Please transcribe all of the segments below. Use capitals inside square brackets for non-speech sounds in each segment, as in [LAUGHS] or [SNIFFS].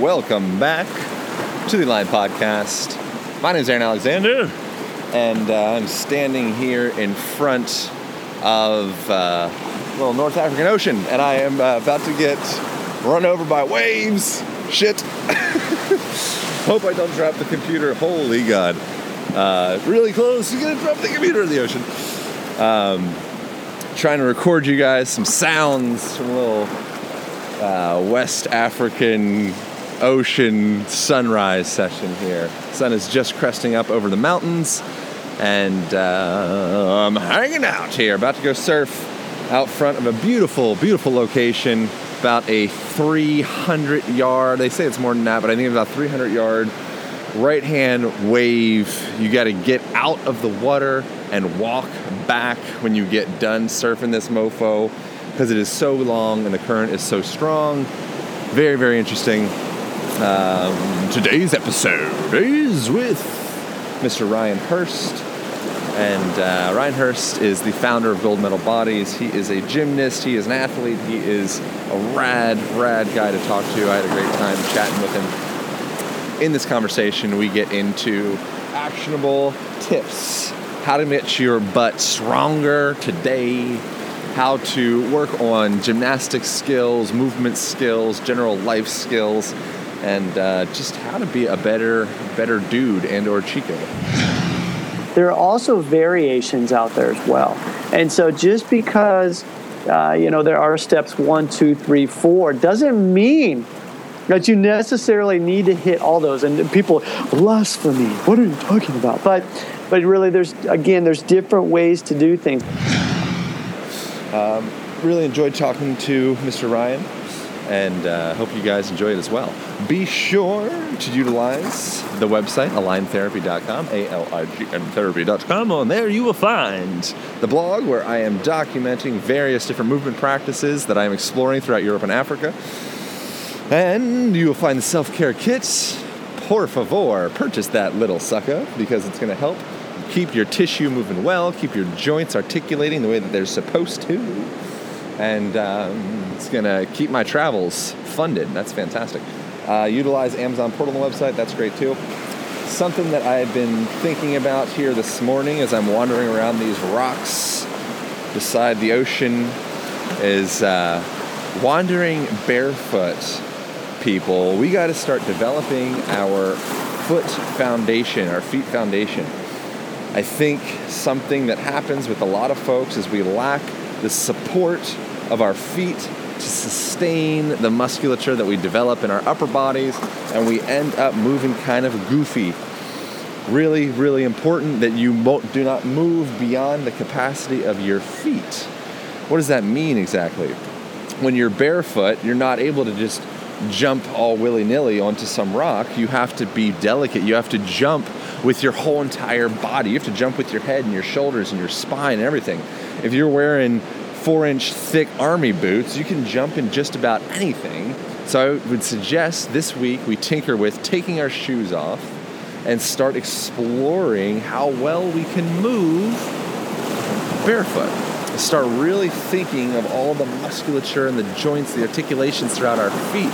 Welcome back to the Align Podcast. My name is Aaron Alexander, and uh, I'm standing here in front of uh, little North African Ocean, and I am uh, about to get run over by waves. Shit. [LAUGHS] Hope I don't drop the computer. Holy God. Uh, really close. You're gonna drop the computer in the ocean. Um, trying to record you guys some sounds from a little uh, West African ocean sunrise session here. Sun is just cresting up over the mountains, and uh, I'm hanging out here, about to go surf out front of a beautiful, beautiful location. About a 300 yard, they say it's more than that, but I think it's about 300 yard right hand wave. You got to get out of the water and walk back when you get done surfing this mofo because it is so long and the current is so strong. Very, very interesting. Um, today's episode is with Mr. Ryan Hurst. And uh, Ryan Hurst is the founder of Gold Medal Bodies. He is a gymnast, he is an athlete, he is a rad, rad guy to talk to. I had a great time chatting with him. In this conversation, we get into actionable tips how to get your butt stronger today, how to work on gymnastic skills, movement skills, general life skills, and uh, just how to be a better, better dude and or chico. there are also variations out there as well. And so just because uh, you know there are steps one, two, three, four, doesn't mean that you necessarily need to hit all those. And people blasphemy. What are you talking about? But but really, there's again, there's different ways to do things. Um, really enjoyed talking to Mr. Ryan and uh, hope you guys enjoy it as well. Be sure to utilize the website aligntherapy.com, A L I G N therapy.com. On there, you will find the blog where I am documenting various different movement practices that I am exploring throughout Europe and Africa. And you will find the self care kits. Por favor, purchase that little sucker because it's going to help keep your tissue moving well, keep your joints articulating the way that they're supposed to and um, it's gonna keep my travels funded. That's fantastic. Uh, utilize Amazon Portal on the website. That's great too. Something that I've been thinking about here this morning as I'm wandering around these rocks beside the ocean is uh, wandering barefoot. People, we got to start developing our foot foundation, our feet foundation. I think something that happens with a lot of folks is we lack the support of our feet to sustain the musculature that we develop in our upper bodies, and we end up moving kind of goofy. Really, really important that you do not move beyond the capacity of your feet. What does that mean exactly? When you're barefoot, you're not able to just jump all willy nilly onto some rock. You have to be delicate. You have to jump with your whole entire body. You have to jump with your head and your shoulders and your spine and everything. If you're wearing four inch thick army boots, you can jump in just about anything. So I would suggest this week we tinker with taking our shoes off and start exploring how well we can move barefoot. Start really thinking of all the musculature and the joints, the articulations throughout our feet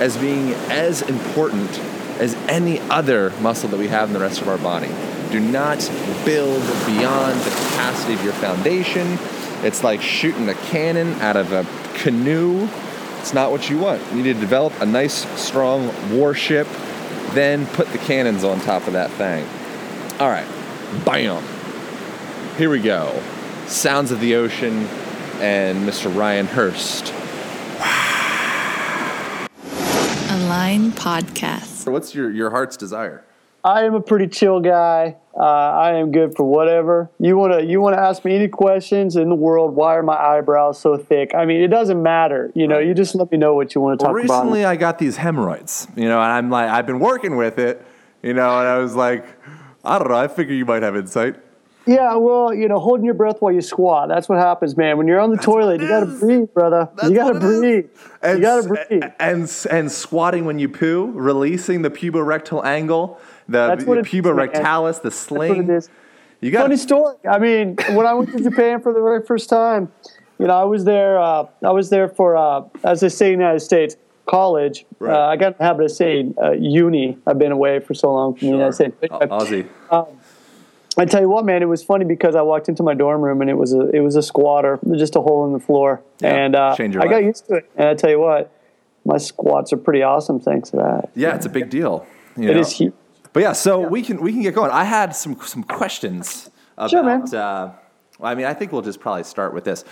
as being as important as any other muscle that we have in the rest of our body. Do not build beyond the capacity of your foundation it's like shooting a cannon out of a canoe. It's not what you want. You need to develop a nice, strong warship, then put the cannons on top of that thing. All right, bam. Here we go. Sounds of the Ocean and Mr. Ryan Hurst. Align Podcast. What's your, your heart's desire? I am a pretty chill guy. Uh, I am good for whatever you want to. You want to ask me any questions in the world? Why are my eyebrows so thick? I mean, it doesn't matter. You know, you just let me know what you want to Well, talk recently about. Recently, I got these hemorrhoids, you know, and I'm like, I've been working with it, you know, and I was like, I don't know, I figure you might have insight. Yeah, well, you know, holding your breath while you squat. That's what happens, man. When you're on the toilet, you got to breathe, brother. That's you got to breathe. And, you got to breathe. And, and squatting when you poo, releasing the puborectal angle, the, That's the it is, man. puborectalis, the That's sling. is. You got Funny story. I mean, when I went to Japan for the very first time, you know, I was there. Uh, I was there for, uh, as they say in the United States, college. Right. Uh, I got the habit of saying uh, uni. I've been away for so long from the United States. Aussie. I tell you what, man, it was funny because I walked into my dorm room and it was a it was a squatter, just a hole in the floor, Yeah, and uh, I got used to it. And I tell you what, my squats are pretty awesome thanks to that. Yeah, it's a big deal. you It know. is huge. But yeah, so we can we can get going. I had some some questions about. Sure, man. Uh, I mean, I think we'll just probably start with this.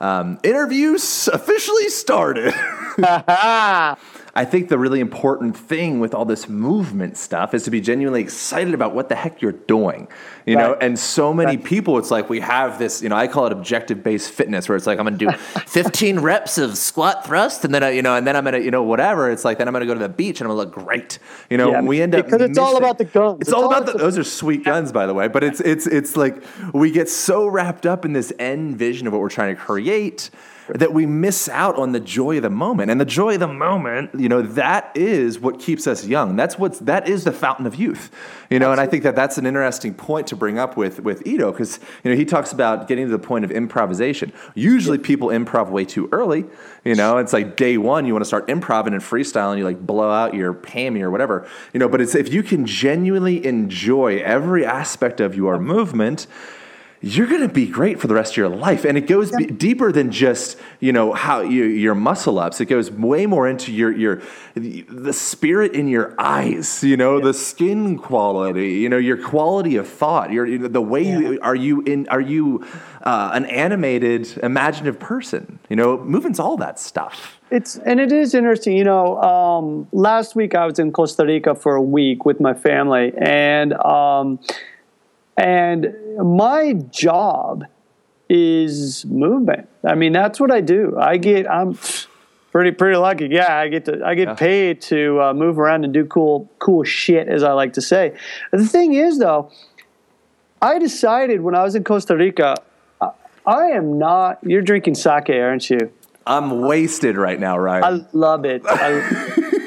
Um, interviews officially started. [LAUGHS] [LAUGHS] I think the really important thing with all this movement stuff is to be genuinely excited about what the heck you're doing. You know, and so many Right. people, it's like we have this, you know, I call it objective based fitness where it's like I'm gonna do [LAUGHS] 15 reps of squat thrust and then, I, you know, and then I'm gonna, you know, whatever. It's like then I'm gonna go to the beach and I'm gonna look great. You know, Yeah, we end up because it's all about the guns. It's, It's all all about the, those are sweet guns, by the way. But it's it's it's like we get so wrapped up in this end vision of what we're trying to create that we miss out on the joy of the moment. And the joy of the moment, you know, that is what keeps us young. That's what's that is the fountain of youth. You know, and I think that that's an interesting point to bring up with with Ido because you know he talks about getting to the point of improvisation. Usually, people improv way too early. You know, it's like day one, you want to start improv and freestyle, and you like blow out your hammy or whatever. You know, but it's if you can genuinely enjoy every aspect of your movement you're going to be great for the rest of your life. And it goes be- deeper than just you know how you, your muscle ups. It goes way more into your your the spirit in your eyes you know the skin quality you know your quality of thought your the way you are you in are you uh, an animated imaginative person? You know movement's all that stuff. It's and it is interesting. You know, um, last week I was in Costa Rica for a week with my family, and um, and my job is movement. I mean, that's what I do. I get I'm pretty pretty lucky. Yeah, I get to I get Yeah. paid to uh, move around and do cool cool shit, as I like to say. The thing is, though, I decided when I was in Costa Rica. I- I am not. You're drinking sake, aren't you? i'm wasted right now ryan I love it. I,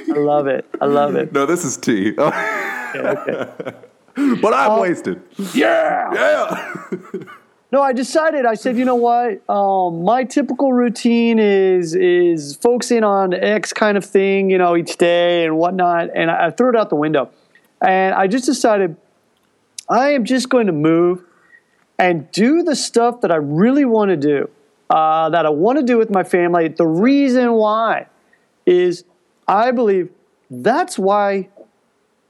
I love it. I love it. [LAUGHS] no this is tea [LAUGHS] Okay, okay. [GASPS] but i'm wasted Yeah. yeah [LAUGHS] No, I decided. I said, you know what? Um, my typical routine is is focusing on X kind of thing, you know, each day and whatnot. And I, I threw it out the window, and I just decided I am just going to move and do the stuff that I really want to do, uh, that I want to do with my family. The reason why is I believe that's why,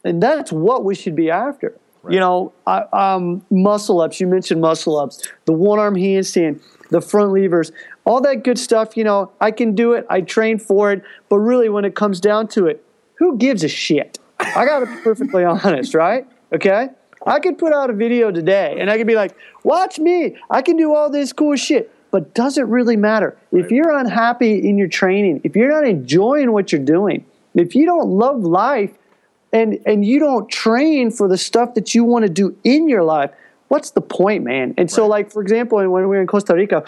and that's what we should be after. You know, I, um, muscle ups. You mentioned muscle ups, the one arm handstand, the front levers, all that good stuff. You know, I can do it. I train for it. But really, when it comes down to it, who gives a shit? I got to be perfectly [LAUGHS] honest, right? Okay. I could put out a video today and I could be like, watch me. I can do all this cool shit. But does it really matter? If you're unhappy in your training, if you're not enjoying what you're doing, if you don't love life and, and you don't train for the stuff that you want to do in your life, what's the point, man? And so, like, for example, when we were in Costa Rica,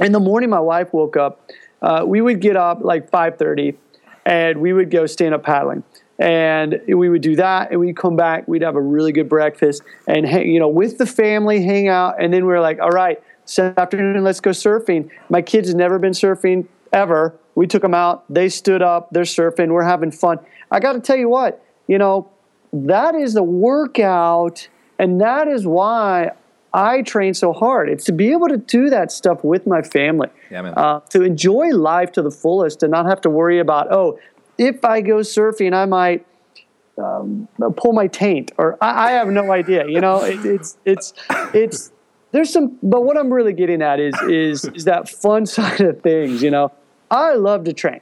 in the morning my wife woke up uh, we would get up like 5.30 and we would go stand up paddling. And we would do that and we'd come back we'd have a really good breakfast and hang, you know with the family hang out and then we are like all right this afternoon let's go surfing. My kids never been surfing ever we took them out they stood up they're surfing we're having fun i got to tell you what you know that is the workout and that is why I train so hard. It's to be able to do that stuff with my family. Yeah. Uh, to enjoy life to the fullest and not have to worry about, oh, if I go surfing, I might um, pull my taint, or I, I have no idea. You know, it, it's it's it's there's some, but what I'm really getting at is is is that fun [LAUGHS] side of things. You know, I love to train.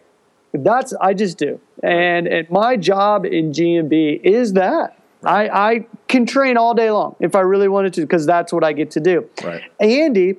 That's I just do, and and my job in GMB is that I, I can train all day long if I really wanted to because that's what I get to do. Right. Andy,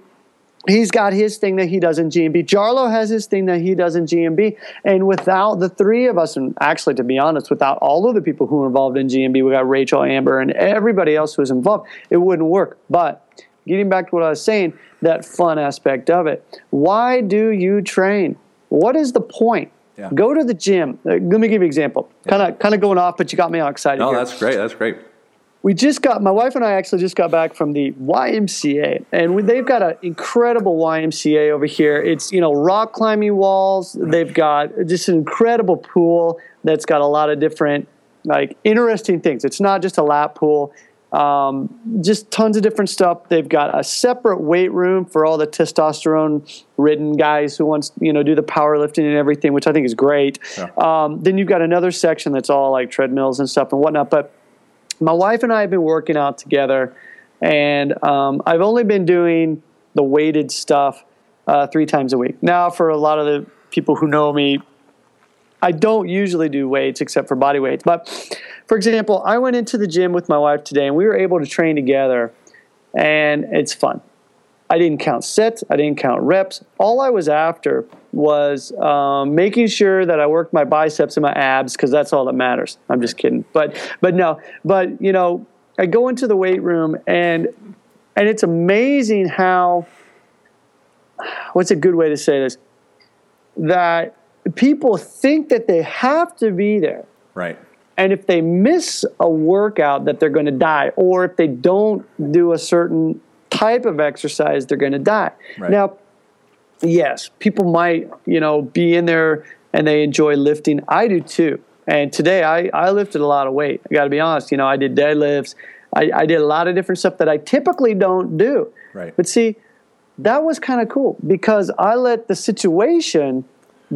he's got his thing that he does in GMB. Jarlo has his thing that he does in GMB. And without the three of us, and actually, to be honest, without all of the people who are involved in GMB, we got Rachel, Amber, and everybody else who is involved, it wouldn't work. But getting back to what I was saying, that fun aspect of it. Why do you train? What is the point? Yeah. Go to the gym. Uh, Let me give you an example. Kind of, kind of going off, but you got me all excited. No, here that's great. That's great. we just got my wife and I actually just got back from the YMCA, and we, they've got an incredible YMCA over here. It's you know rock climbing walls. They've got just an incredible pool that's got a lot of different like interesting things. It's not just a lap pool. Um, just tons of different stuff. They've got a separate weight room for all the testosterone-ridden guys who wants you know do the powerlifting and everything, which I think is great. Um, then you've got another section that's all like treadmills and stuff and whatnot. But my wife and I have been working out together, and um, I've only been doing the weighted stuff uh, three times a week. Now, for a lot of the people who know me, I don't usually do weights except for body weights. But for example, I went into the gym with my wife today, and we were able to train together, and it's fun. I didn't count sets. I didn't count reps. All I was after was um, making sure that I worked my biceps and my abs because that's all that matters. I'm just kidding, but but no, but you know, I go into the weight room and and it's amazing how what's a good way to say this that people think that they have to be there Right. And if they miss a workout that they're going to die or if they don't do a certain type of exercise they're going to die. Right. now yes people might you know be in there and they enjoy lifting. I do too. And today i, I lifted a lot of weight. I got to be honest you know i did deadlifts. I, I did a lot of different stuff that i typically don't do. Right. but see that was kind of cool because i let the situation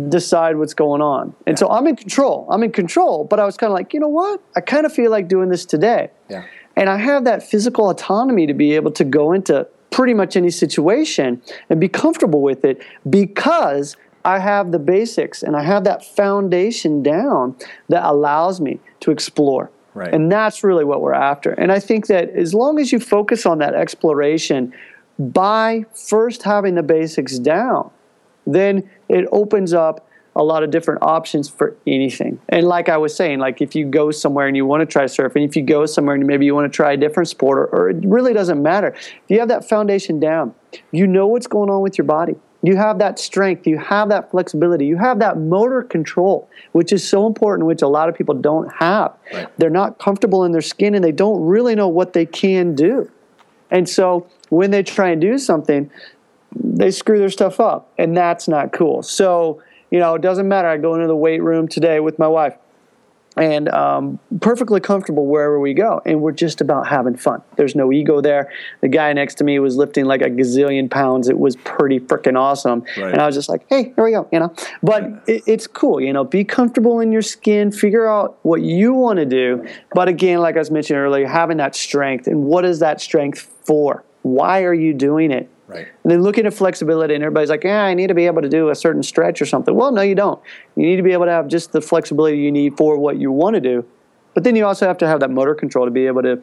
decide what's going on. And so I'm in control. I'm in control, but I was kind of like, you know what? I kind of feel like doing this today. Yeah. And I have that physical autonomy to be able to go into pretty much any situation and be comfortable with it because I have the basics and I have that foundation down that allows me to explore. Right. And that's really what we're after. And I think that as long as you focus on that exploration by first having the basics down, then it opens up a lot of different options for anything. And like I was saying, like if you go somewhere and you want to try surfing, if you go somewhere and maybe you want to try a different sport, or, or it really doesn't matter. If you have that foundation down, you know what's going on with your body. You have that strength, you have that flexibility, you have that motor control, which is so important, which a lot of people don't have. Right. They're not comfortable in their skin and they don't really know what they can do. And so when they try and do something, they screw their stuff up, and that's not cool. So, you know, it doesn't matter. I go into the weight room today with my wife, and um, perfectly comfortable wherever we go, and we're just about having fun. There's no ego there. The guy next to me was lifting like a gazillion pounds. It was pretty freaking awesome, Right. and I was just like, "Hey, here we go," you know. But it, it's cool, you know. Be comfortable in your skin. Figure out what you want to do. But again, like I was mentioning earlier, having that strength, and what is that strength for? Why are you doing it? Right. And then looking at flexibility, and everybody's like, yeah, I need to be able to do a certain stretch or something. Well, no, you don't. You need to be able to have just the flexibility you need for what you want to do. But then you also have to have that motor control to be able to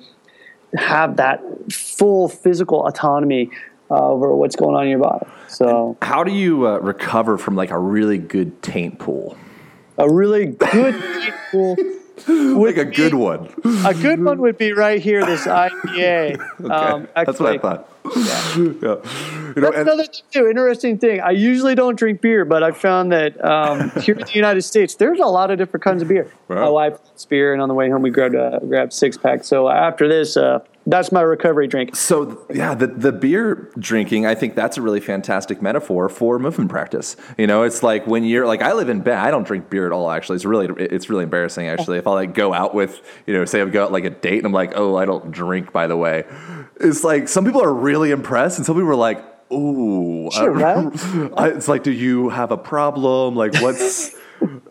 have that full physical autonomy uh, over what's going on in your body. So, How do you uh, recover from like a really good taint pool? a really good people. [GASPS] Like a good one. A good one would be right here, this [LAUGHS] IPA. Um, That's what I thought. Yeah. You know, That's and- another thing too. Interesting thing. I usually don't drink beer, but I found that um, here in the United States, there's a lot of different kinds of beer. Wow. My wife likes beer, and on the way home, we grabbed a grabbed six pack. So after this, uh, that's my recovery drink. So yeah, the the beer drinking, I think that's a really fantastic metaphor for movement practice. You know, it's like when you're like I live in Bend, I don't drink beer at all. Actually, it's really it's really embarrassing. Actually, if I like go out with you know, say I go out like a date, and I'm like, oh, I don't drink. By the way, it's like some people are really impressed, and some people are like, ooh, Sure, [LAUGHS] I- right? It's like, do you have a problem? Like, what's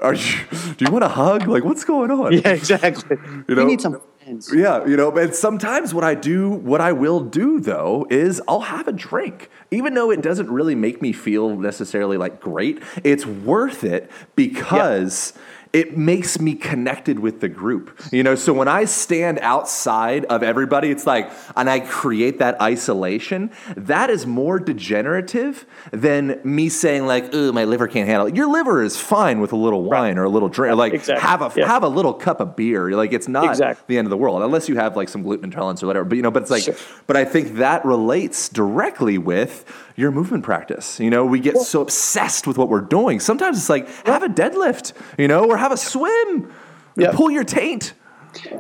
are you? Do you want a hug? Like, what's going on? [LAUGHS] Yeah, exactly. You, know- need some friends. Yeah, you know, and sometimes what I do, what I will do though, is I'll have a drink. Even though it doesn't really make me feel necessarily like great, it's worth it because it makes me connected with the group. You know, so when I stand outside of everybody, it's like, and I create that isolation, that is more degenerative than me saying, like, oh, my liver can't handle it. Your liver is fine with a little wine or a little drink. Like, Exactly. have a Yeah. have a little cup of beer. Like, it's not Exactly. the end of the world, unless you have like some gluten intolerance or whatever. But, you know, but it's like, Sure. but I think that relates directly with your movement practice. You know, we get so obsessed with what we're doing. Sometimes it's like, have a deadlift, you know, or have a swim. Yeah. Pull your taint.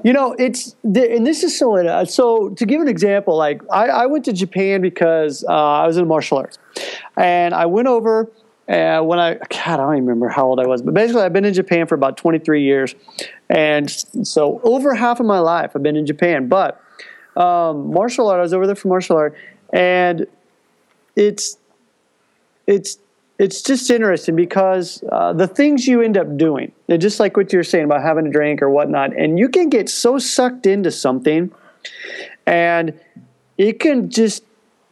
You know, it's the, and this is so. Uh, so to give an example, like I, I went to Japan because uh, I was in martial arts, and I went over. Uh, when I, God, I don't even remember how old I was, but basically, I've been in Japan for about 23 years, and so over half of my life I've been in Japan. But um, martial art, I was over there for martial art, and it's it's it's just interesting because uh, the things you end up doing, just like what you're saying about having a drink or whatnot, and you can get so sucked into something, and it can just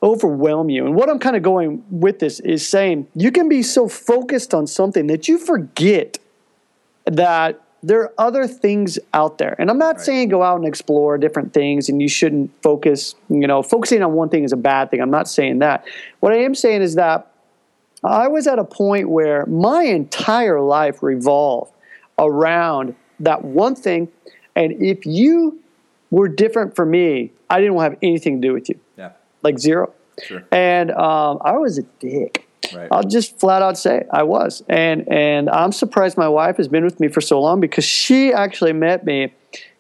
overwhelm you. And what I'm kind of going with this is saying you can be so focused on something that you forget that there are other things out there. And I'm not saying go out and explore different things and you shouldn't focus, you know, focusing on one thing is a bad thing. I'm not saying that. What I am saying is that I was at a point where my entire life revolved around that one thing. And if you were different from me, I didn't want to have anything to do with you, Yeah. like zero. Sure. And um, I was a dick. Right. I'll just flat out say I was. And and I'm surprised my wife has been with me for so long because she actually met me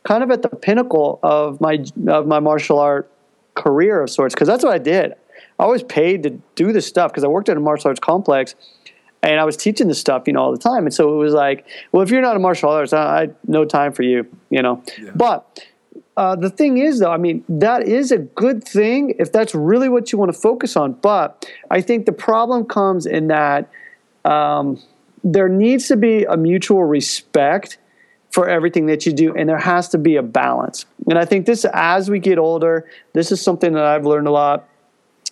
kind of at the pinnacle of my of my martial art career of sorts because that's what I did. I was paid to do this stuff because I worked at a martial arts complex and I was teaching this stuff, you know, all the time. And so it was like, well, if you're not a martial artist, I, I no time for you, you know. But uh, the thing is, though, I mean, that is a good thing if that's really what you want to focus on. But I think the problem comes in that um, there needs to be a mutual respect for everything that you do, and there has to be a balance. And I think this, as we get older, this is something that I've learned a lot,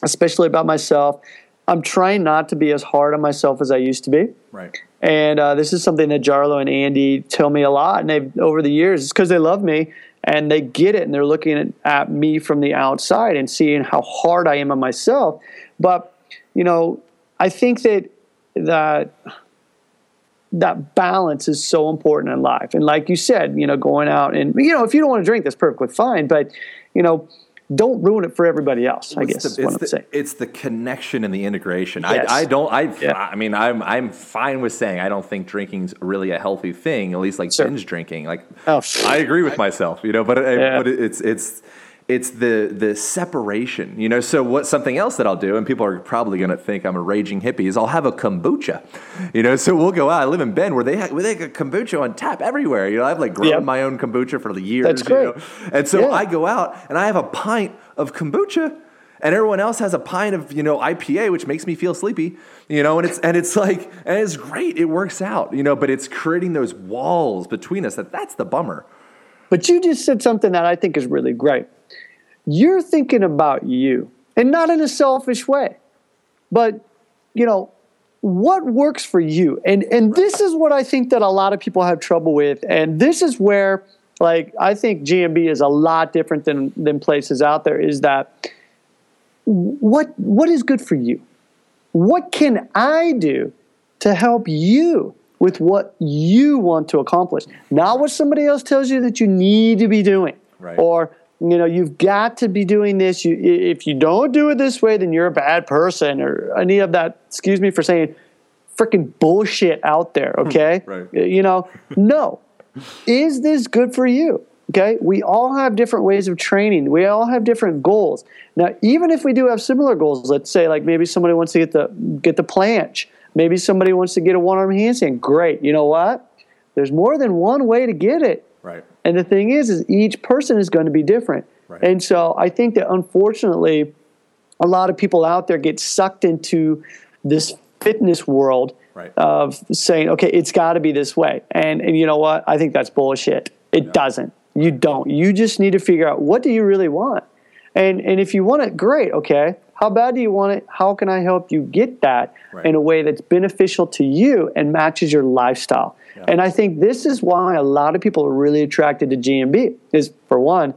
especially about myself. I'm trying not to be as hard on myself as I used to be. Right. And uh, this is something that Jarlo and Andy tell me a lot. And they've over the years, it's because they love me and they get it, and they're looking at, at me from the outside and seeing how hard I am on myself. But you know, I think that that that balance is so important in life. And like you said, you know, going out and you know, if you don't want to drink, that's perfectly fine. But you know, don't ruin it for everybody else. I It's guess the, it's, the, it's the connection and the integration. Yes. I, I don't. I. Yeah. I mean, I'm. I'm fine with saying I don't think drinking's really a healthy thing. At least like Sure. binge drinking. Like Oh, I agree with myself. You know, but I, Yeah. but it's it's it's the the separation. You know. So what something else that I'll do, and people are probably going to think I'm a raging hippie, is I'll have a kombucha. You know. So we'll go out. I live in Bend, where they have, where they have kombucha on tap everywhere. You know, I've like grown Yep. my own kombucha for the years. That's you great. know? And so Yeah. I go out and I have a pint of kombucha and everyone else has a pint of you know IPA, which makes me feel sleepy, you know, and it's and it's like and it's great, it works out, you know, but it's creating those walls between us that that's the bummer. But you just said something that I think is really great. You're thinking about you, and not in a selfish way, but you know what works for you. And and this is what I think that a lot of people have trouble with. And this is where, like, I think GMB is a lot different than than places out there. Is that what what is good for you? What can I do to help you with what you want to accomplish? Not what somebody else tells you that you need to be doing. Right. Or you know, you've got to be doing this. You, if you don't do it this way, then you're a bad person, or any of that. Excuse me for saying, freaking bullshit out there. Hmm. Okay, Right. You know, [LAUGHS] no. Is this good for you? Okay, we all have different ways of training. We all have different goals. Now, even if we do have similar goals, let's say like maybe somebody wants to get the get the planche, maybe somebody wants to get a one arm handstand. Great. You know what? There's more than one way to get it. Right. And the thing is, is each person is going to be different. Right. And so I think that unfortunately, a lot of people out there get sucked into this fitness world Right. of saying, okay, it's got to be this way. And and you know what? I think that's bullshit. It doesn't. You don't. You just need to figure out what do you really want. And and if you want it, great. Okay. How bad do you want it? How can I help you get that Right. in a way that's beneficial to you and matches your lifestyle? And I think this is why a lot of people are really attracted to GMB. Is for one,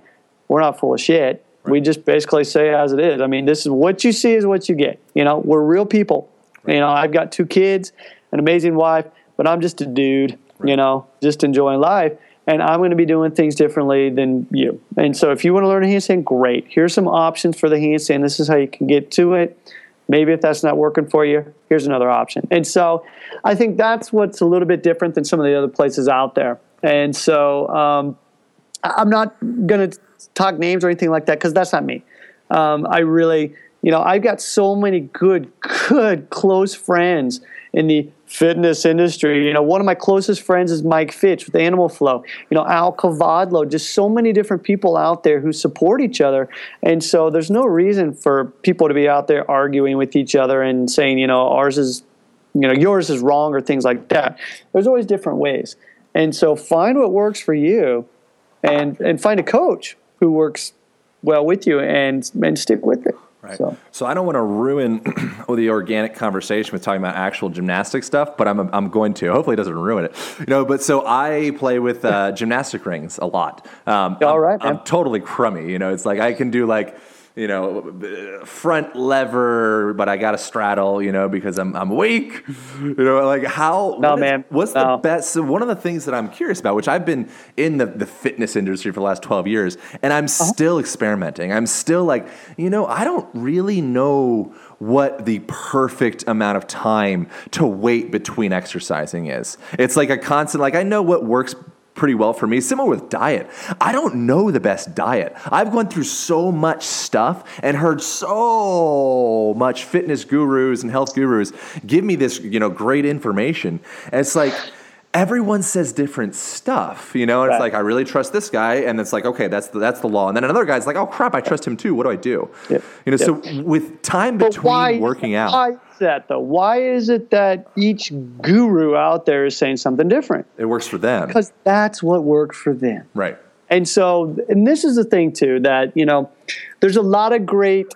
we're not full of shit. We just basically say as it is. I mean, this is what you see is what you get. You know, we're real people. You know, I've got two kids, an amazing wife, but I'm just a dude. You know, just enjoying life, and I'm going to be doing things differently than you. And so, if you want to learn a handstand, great. Here's some options for the handstand. This is how you can get to it. Maybe if that's not working for you, here's another option. And so, I think that's what's a little bit different than some of the other places out there. And so, um, I'm not going to talk names or anything like that because that's not me. Um, I really, you know, I've got so many good, good, close friends in the fitness industry. You know, one of my closest friends is Mike Fitch with Animal Flow. You know, Al Cavadlo, just so many different people out there who support each other. And so there's no reason for people to be out there arguing with each other and saying, you know, ours is, you know, yours is wrong or things like that. There's always different ways. And so find what works for you and and find a coach who works well with you and and stick with it. Right. So So I don't want to ruin [CLEARS THROAT] the organic conversation with talking about actual gymnastic stuff, but I'm I'm going to. Hopefully, it doesn't ruin it. You know, but so I play with uh, gymnastic rings a lot. Um, All I'm, right, I'm totally crummy. You know, it's like I can do like you know front lever, but I got to straddle. You know, because I'm I'm weak. You know, like how? No, what is- man. What's the best? So one of the things that I'm curious about, which I've been in the, the fitness industry for the last 12 years, and I'm Uh-huh. still experimenting. I'm still like, you know, I don't really know what the perfect amount of time to wait between exercising is. It's like a constant, like, I know what works pretty well for me. Similar with diet. I don't know the best diet. I've gone through so much stuff and heard so much fitness gurus and health gurus give me this, you know, great information. And it's like everyone says different stuff, you know, and it's Right. like I really trust this guy and it's like okay, that's the, that's the law. And then another guy's like, "Oh crap, I trust him too. What do I do?" Yep. You know, so with time But between why working out, Why is that though? Why is it that each guru out there is saying something different? it works for them. Because that's what worked for them. Right. And so, and this is the thing too that you know, there's a lot of great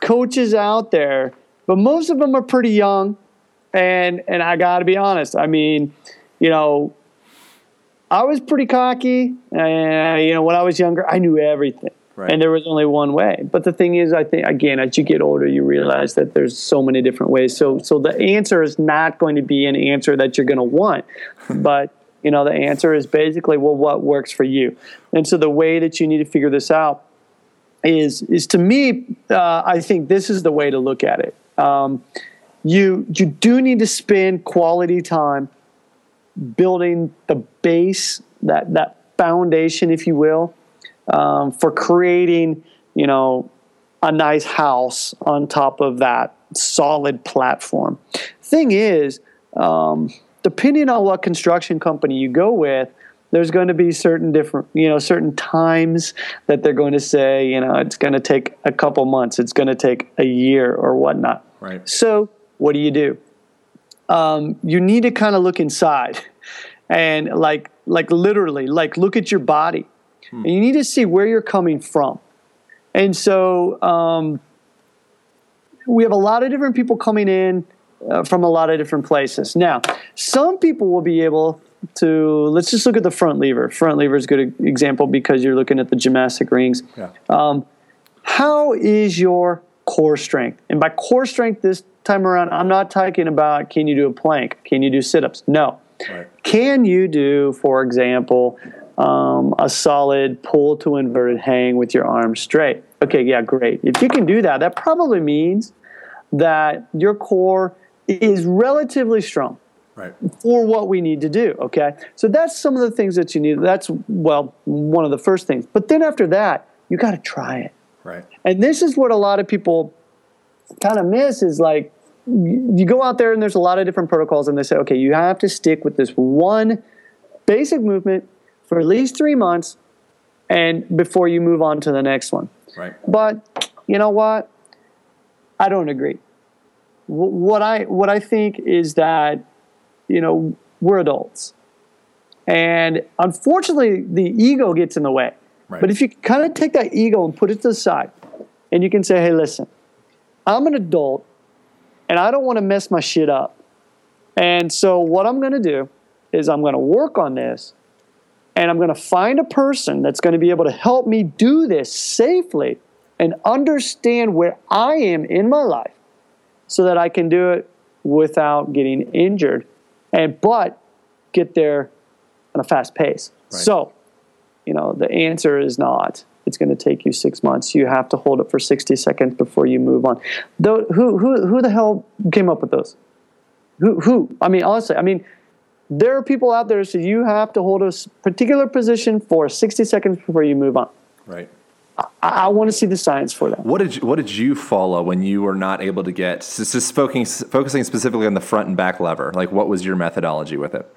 coaches out there, but most of them are pretty young. And and I got to be honest. I mean, you know, I was pretty cocky. And you know, when I was younger, I knew everything. Right. And there was only one way. But the thing is, I think again, as you get older, you realize that there's so many different ways. So, so the answer is not going to be an answer that you're going to want, [LAUGHS] but you know, the answer is basically, well, what works for you. And so the way that you need to figure this out is, is to me, uh, I think this is the way to look at it. Um, you you do need to spend quality time building the base that that foundation, if you will, um, for creating, you know, a nice house on top of that solid platform. Thing is, um, depending on what construction company you go with, there's going to be certain different, you know, certain times that they're going to say, you know, it's going to take a couple months, it's going to take a year or whatnot. Right. So, what do you do? Um, you need to kind of look inside, and like, like literally, like look at your body, and you need to see where you're coming from. And so, um, we have a lot of different people coming in uh, from a lot of different places. Now, some people will be able to. Let's just look at the front lever. Front lever is a good example because you're looking at the gymnastic rings. Yeah. How is your core strength? And by core strength this time around, I'm not talking about can you do a plank? Can you do sit ups? No. Right. Can you do, for example, um, a solid pull to inverted hang with your arms straight? Okay, yeah, great. If you can do that, that probably means that your core is relatively strong Right. for what we need to do. Okay, so that's some of the things that you need. That's well, one of the first things. But then after that, you got to try it. Right. And this is what a lot of people kind of miss is like you go out there and there's a lot of different protocols and they say, okay, you have to stick with this one basic movement for at least three months and before you move on to the next one. Right. But you know what? I don't agree. Wh- What I what I think is that you know we're adults, and unfortunately the ego gets in the way. Right. But if you kind of take that ego and put it to the side, and you can say, "Hey, listen, I'm an adult and I don't want to mess my shit up. And so what I'm going to do is I'm going to work on this and I'm going to find a person that's going to be able to help me do this safely and understand where I am in my life so that I can do it without getting injured and but get there on a fast pace. Right. So, you know, the answer is not it's going to take you 6 months. You have to hold it for 60 seconds before you move on. Though who who who the hell came up with those? Who who? I mean, honestly, I mean there are people out there who say you have to hold a particular position for 60 seconds before you move on. Right. I, I want to see the science for that. What did you, what did you follow when you were not able to get just, just focusing focusing specifically on the front and back lever? Like, what was your methodology with it?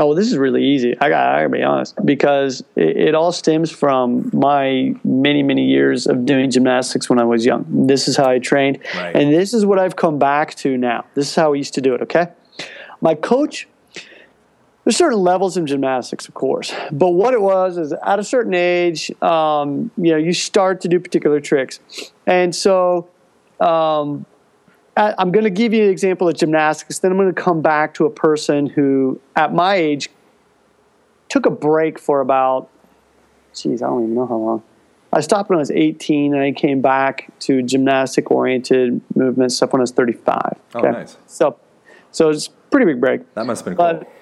Oh, well, this is really easy. I got I gotta be honest because it, it all stems from my many many years of doing gymnastics when I was young. This is how I trained, Right. and this is what I've come back to now. This is how we used to do it. Okay, my coach. There's certain levels in gymnastics, of course, but what it was is at a certain age, um, you know, you start to do particular tricks, and so um, I- I'm going to give you an example of gymnastics. Then I'm going to come back to a person who, at my age, took a break for about, geez, I don't even know how long. I stopped when I was 18, and I came back to gymnastic-oriented movement stuff when I was 35. Oh, nice. So, so it's a pretty big break. That must have been cool. But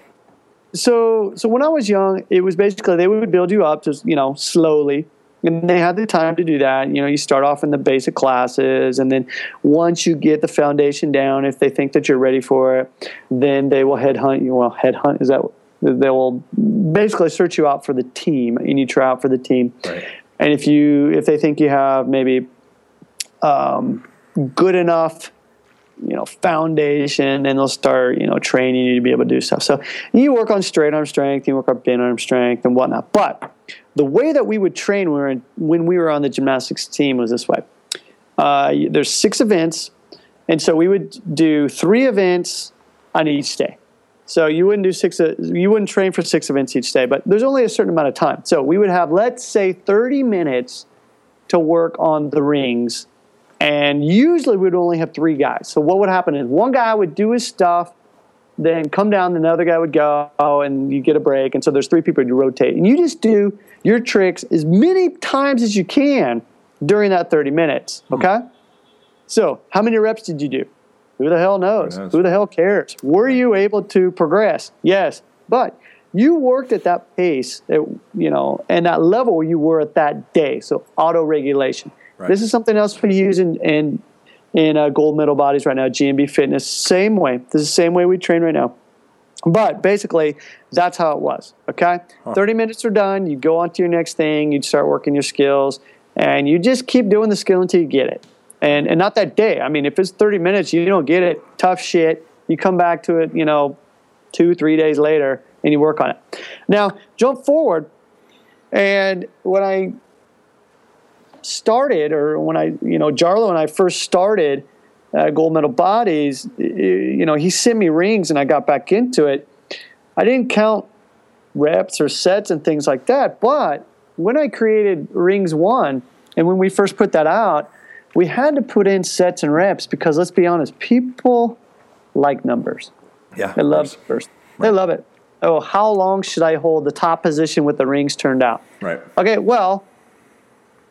so so when I was young, it was basically they would build you up just you know slowly, and they had the time to do that. You know, you start off in the basic classes, and then once you get the foundation down, if they think that you're ready for it, then they will headhunt you. Well, headhunt is that they will basically search you out for the team, and you try out for the team. Right. And if you if they think you have maybe um, good enough you know foundation and they'll start you know training you to be able to do stuff. So you work on straight arm strength you work on bent arm strength and whatnot. But the way that we would train when we were, in, when we were on the gymnastics team was this way. Uh, there's six events and so we would do three events on each day. So you wouldn't do six uh, you wouldn't train for six events each day but there's only a certain amount of time. So we would have let's say 30 minutes to work on the rings and usually we'd only have three guys. So what would happen is one guy would do his stuff, then come down, the other guy would go, oh, and you get a break. And so there's three people you rotate, and you just do your tricks as many times as you can during that 30 minutes. Hmm. Okay. So how many reps did you do? Who the hell knows? Who knows? Who the hell cares? Were you able to progress? Yes, but you worked at that pace, that, you know, and that level you were at that day. So auto regulation. Right. This is something else we use in in, in uh, gold medal bodies right now. GMB Fitness, same way. This is the same way we train right now. But basically, that's how it was. Okay, thirty minutes are done. You go on to your next thing. You start working your skills, and you just keep doing the skill until you get it. And and not that day. I mean, if it's thirty minutes, you don't get it. Tough shit. You come back to it. You know, two three days later, and you work on it. Now jump forward, and when I started, or when I, you know, Jarlo and I first started uh, Gold Medal Bodies, you know, he sent me rings and I got back into it. I didn't count reps or sets and things like that, but when I created Rings 1, and when we first put that out, we had to put in sets and reps because let's be honest, people like numbers. yeah. They love numbers. They love it. Oh, how long should I hold the top position with the rings turned out? Right. Okay, well,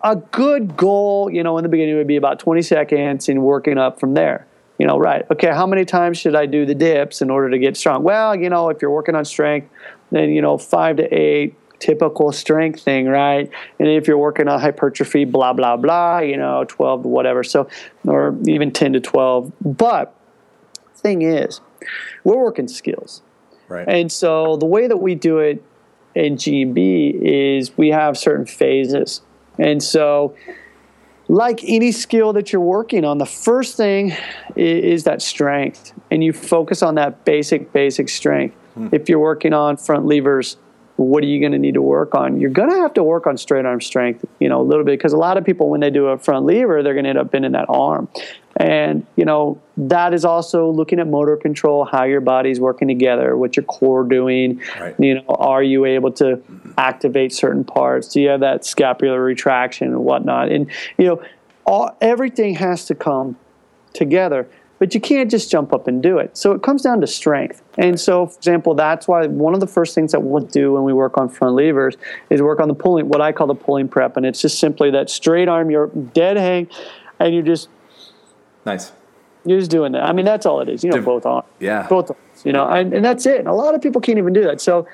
a good goal, you know, in the beginning would be about 20 seconds and working up from there. You know, right. Okay, how many times should I do the dips in order to get strong? Well, you know, if you're working on strength, then, you know, five to eight, typical strength thing, right? And if you're working on hypertrophy, blah, blah, blah, you know, 12 to whatever. So, or even 10 to 12. But thing is, we're working skills. Right. And so the way that we do it in GMB is we have certain phases. And so, like any skill that you're working on, the first thing is that strength. And you focus on that basic, basic strength. Hmm. If you're working on front levers, what are you going to need to work on? You're going to have to work on straight arm strength, you know, a little bit because a lot of people, when they do a front lever, they're going to end up bending that arm. And, you know, that is also looking at motor control, how your body's working together, what your core doing. Right. You know, are you able to activate certain parts? Do you have that scapular retraction and whatnot? And, you know, all, everything has to come together, but you can't just jump up and do it. So it comes down to strength. And so, for example, that's why one of the first things that we'll do when we work on front levers is work on the pulling, what I call the pulling prep. And it's just simply that straight arm, you're dead hang, and you're just Nice. you're just doing that. I mean, that's all it is. You know, Div- both arms. Yeah. Both arms. You know, and, and that's it. And a lot of people can't even do that. So,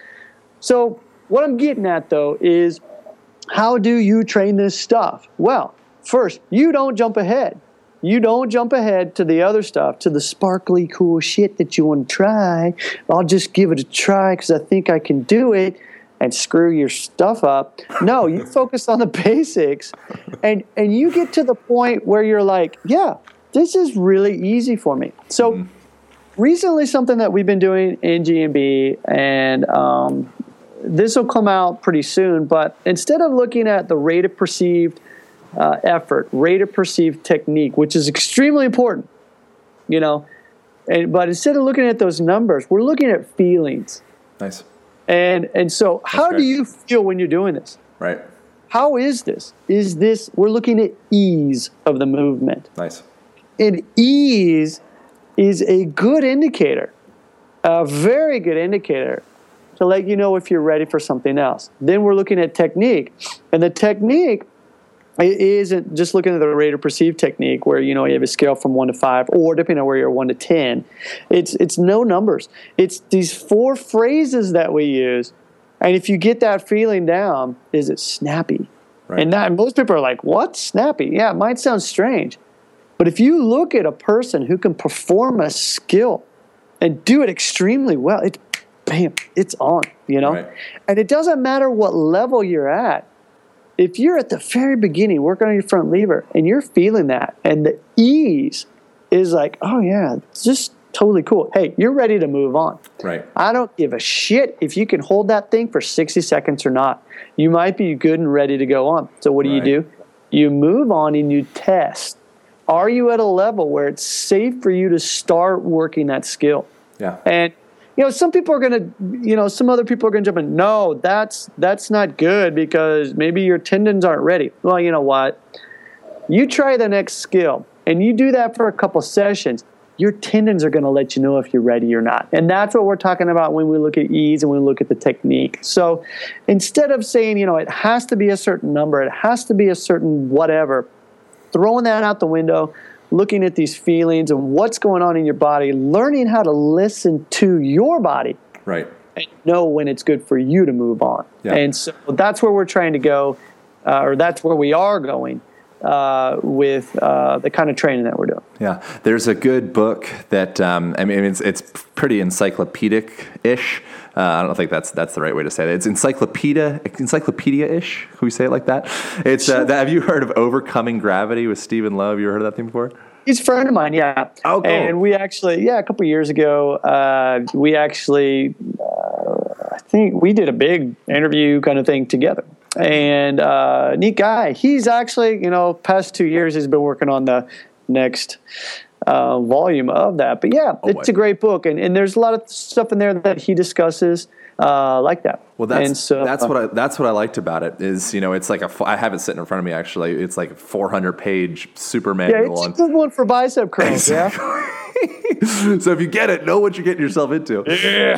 so what I'm getting at though is, how do you train this stuff? Well, first, you don't jump ahead. You don't jump ahead to the other stuff, to the sparkly, cool shit that you want to try. I'll just give it a try because I think I can do it and screw your stuff up. No, you [LAUGHS] focus on the basics and, and you get to the point where you're like, yeah, this is really easy for me. So, recently, something that we've been doing in GMB, and um, this will come out pretty soon, but instead of looking at the rate of perceived uh, effort, rate of perceived technique, which is extremely important, you know, and, but instead of looking at those numbers, we're looking at feelings. Nice. And, and so, how do you feel when you're doing this? Right. How is this? Is this, we're looking at ease of the movement. Nice. And ease is a good indicator, a very good indicator to let you know if you're ready for something else. Then we're looking at technique. And the technique isn't just looking at the rate of perceived technique where you know you have a scale from 1 to 5 or depending on where you're 1 to 10 it's it's no numbers it's these four phrases that we use and if you get that feeling down is it snappy Right. and that most people are like what snappy yeah it might sound strange but if you look at a person who can perform a skill and do it extremely well, it bam, it's on, you know? Right. And it doesn't matter what level you're at. If you're at the very beginning working on your front lever and you're feeling that and the ease is like, oh yeah, it's just totally cool. Hey, you're ready to move on. Right. I don't give a shit if you can hold that thing for 60 seconds or not. You might be good and ready to go on. So what do Right. you do? You move on and you test. Are you at a level where it's safe for you to start working that skill? Yeah. And you know, some people are going to, you know, some other people are going to jump in. No, that's that's not good because maybe your tendons aren't ready. Well, you know what? You try the next skill and you do that for a couple sessions. Your tendons are going to let you know if you're ready or not. And that's what we're talking about when we look at ease and we look at the technique. So instead of saying, you know, it has to be a certain number, it has to be a certain whatever, throwing that out the window, looking at these feelings and what's going on in your body, learning how to listen to your body Right. and know when it's good for you to move on. Yeah. And so that's where we're trying to go, uh, or that's where we are going uh, with uh, the kind of training that we're doing. Yeah, there's a good book that um, I mean it's it's pretty encyclopedic-ish. Uh, I don't think that's that's the right way to say it. It's encyclopedia encyclopedia-ish. Can we say it like that? It's uh, that, have you heard of Overcoming Gravity with Steven Low? You ever heard of that thing before? He's a friend of mine, yeah. Oh, cool. And we actually, yeah, a couple years ago, uh, we actually, uh, I think we did a big interview kind of thing together. And uh, neat guy. He's actually, you know, past two years, he's been working on the next uh, volume of that. But yeah, Oh, it's boy. a great book, and, and there's a lot of stuff in there that he discusses uh, like that. Well, that's and so, that's uh, what I that's what I liked about it is you know it's like a I have it sitting in front of me actually. It's like a 400 page super Yeah, manual it's a good one for bicep curls. Yeah. [LAUGHS] [LAUGHS] so if you get it, know what you're getting yourself into.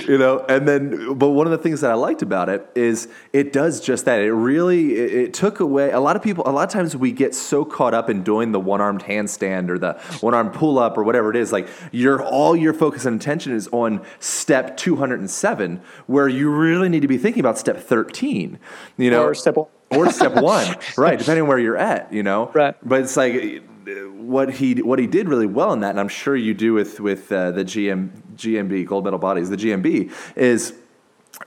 You know, and then, but one of the things that I liked about it is it does just that. It really it, it took away a lot of people. A lot of times we get so caught up in doing the one armed handstand or the one arm pull up or whatever it is. Like your all your focus and attention is on step 207, where you really need to be thinking about step 13. You know, Or step one. or step one, [LAUGHS] right? Depending on where you're at, you know. Right. But it's like what he what he did really well in that, and I'm sure you do with with uh, the GM GMB gold medal bodies, the GMB is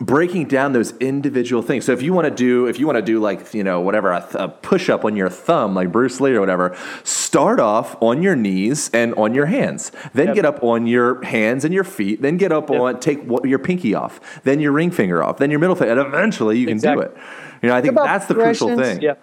breaking down those individual things. So if you want to do if you want to do like you know whatever a, th- a push up on your thumb like Bruce Lee or whatever, start off on your knees and on your hands. Then Yep. get up on your hands and your feet. Then get up Yep. on take what, your pinky off. Then your ring finger off. Then your middle finger, and eventually you can Exactly. do it. You know, I think that's the crucial thing. Yeah.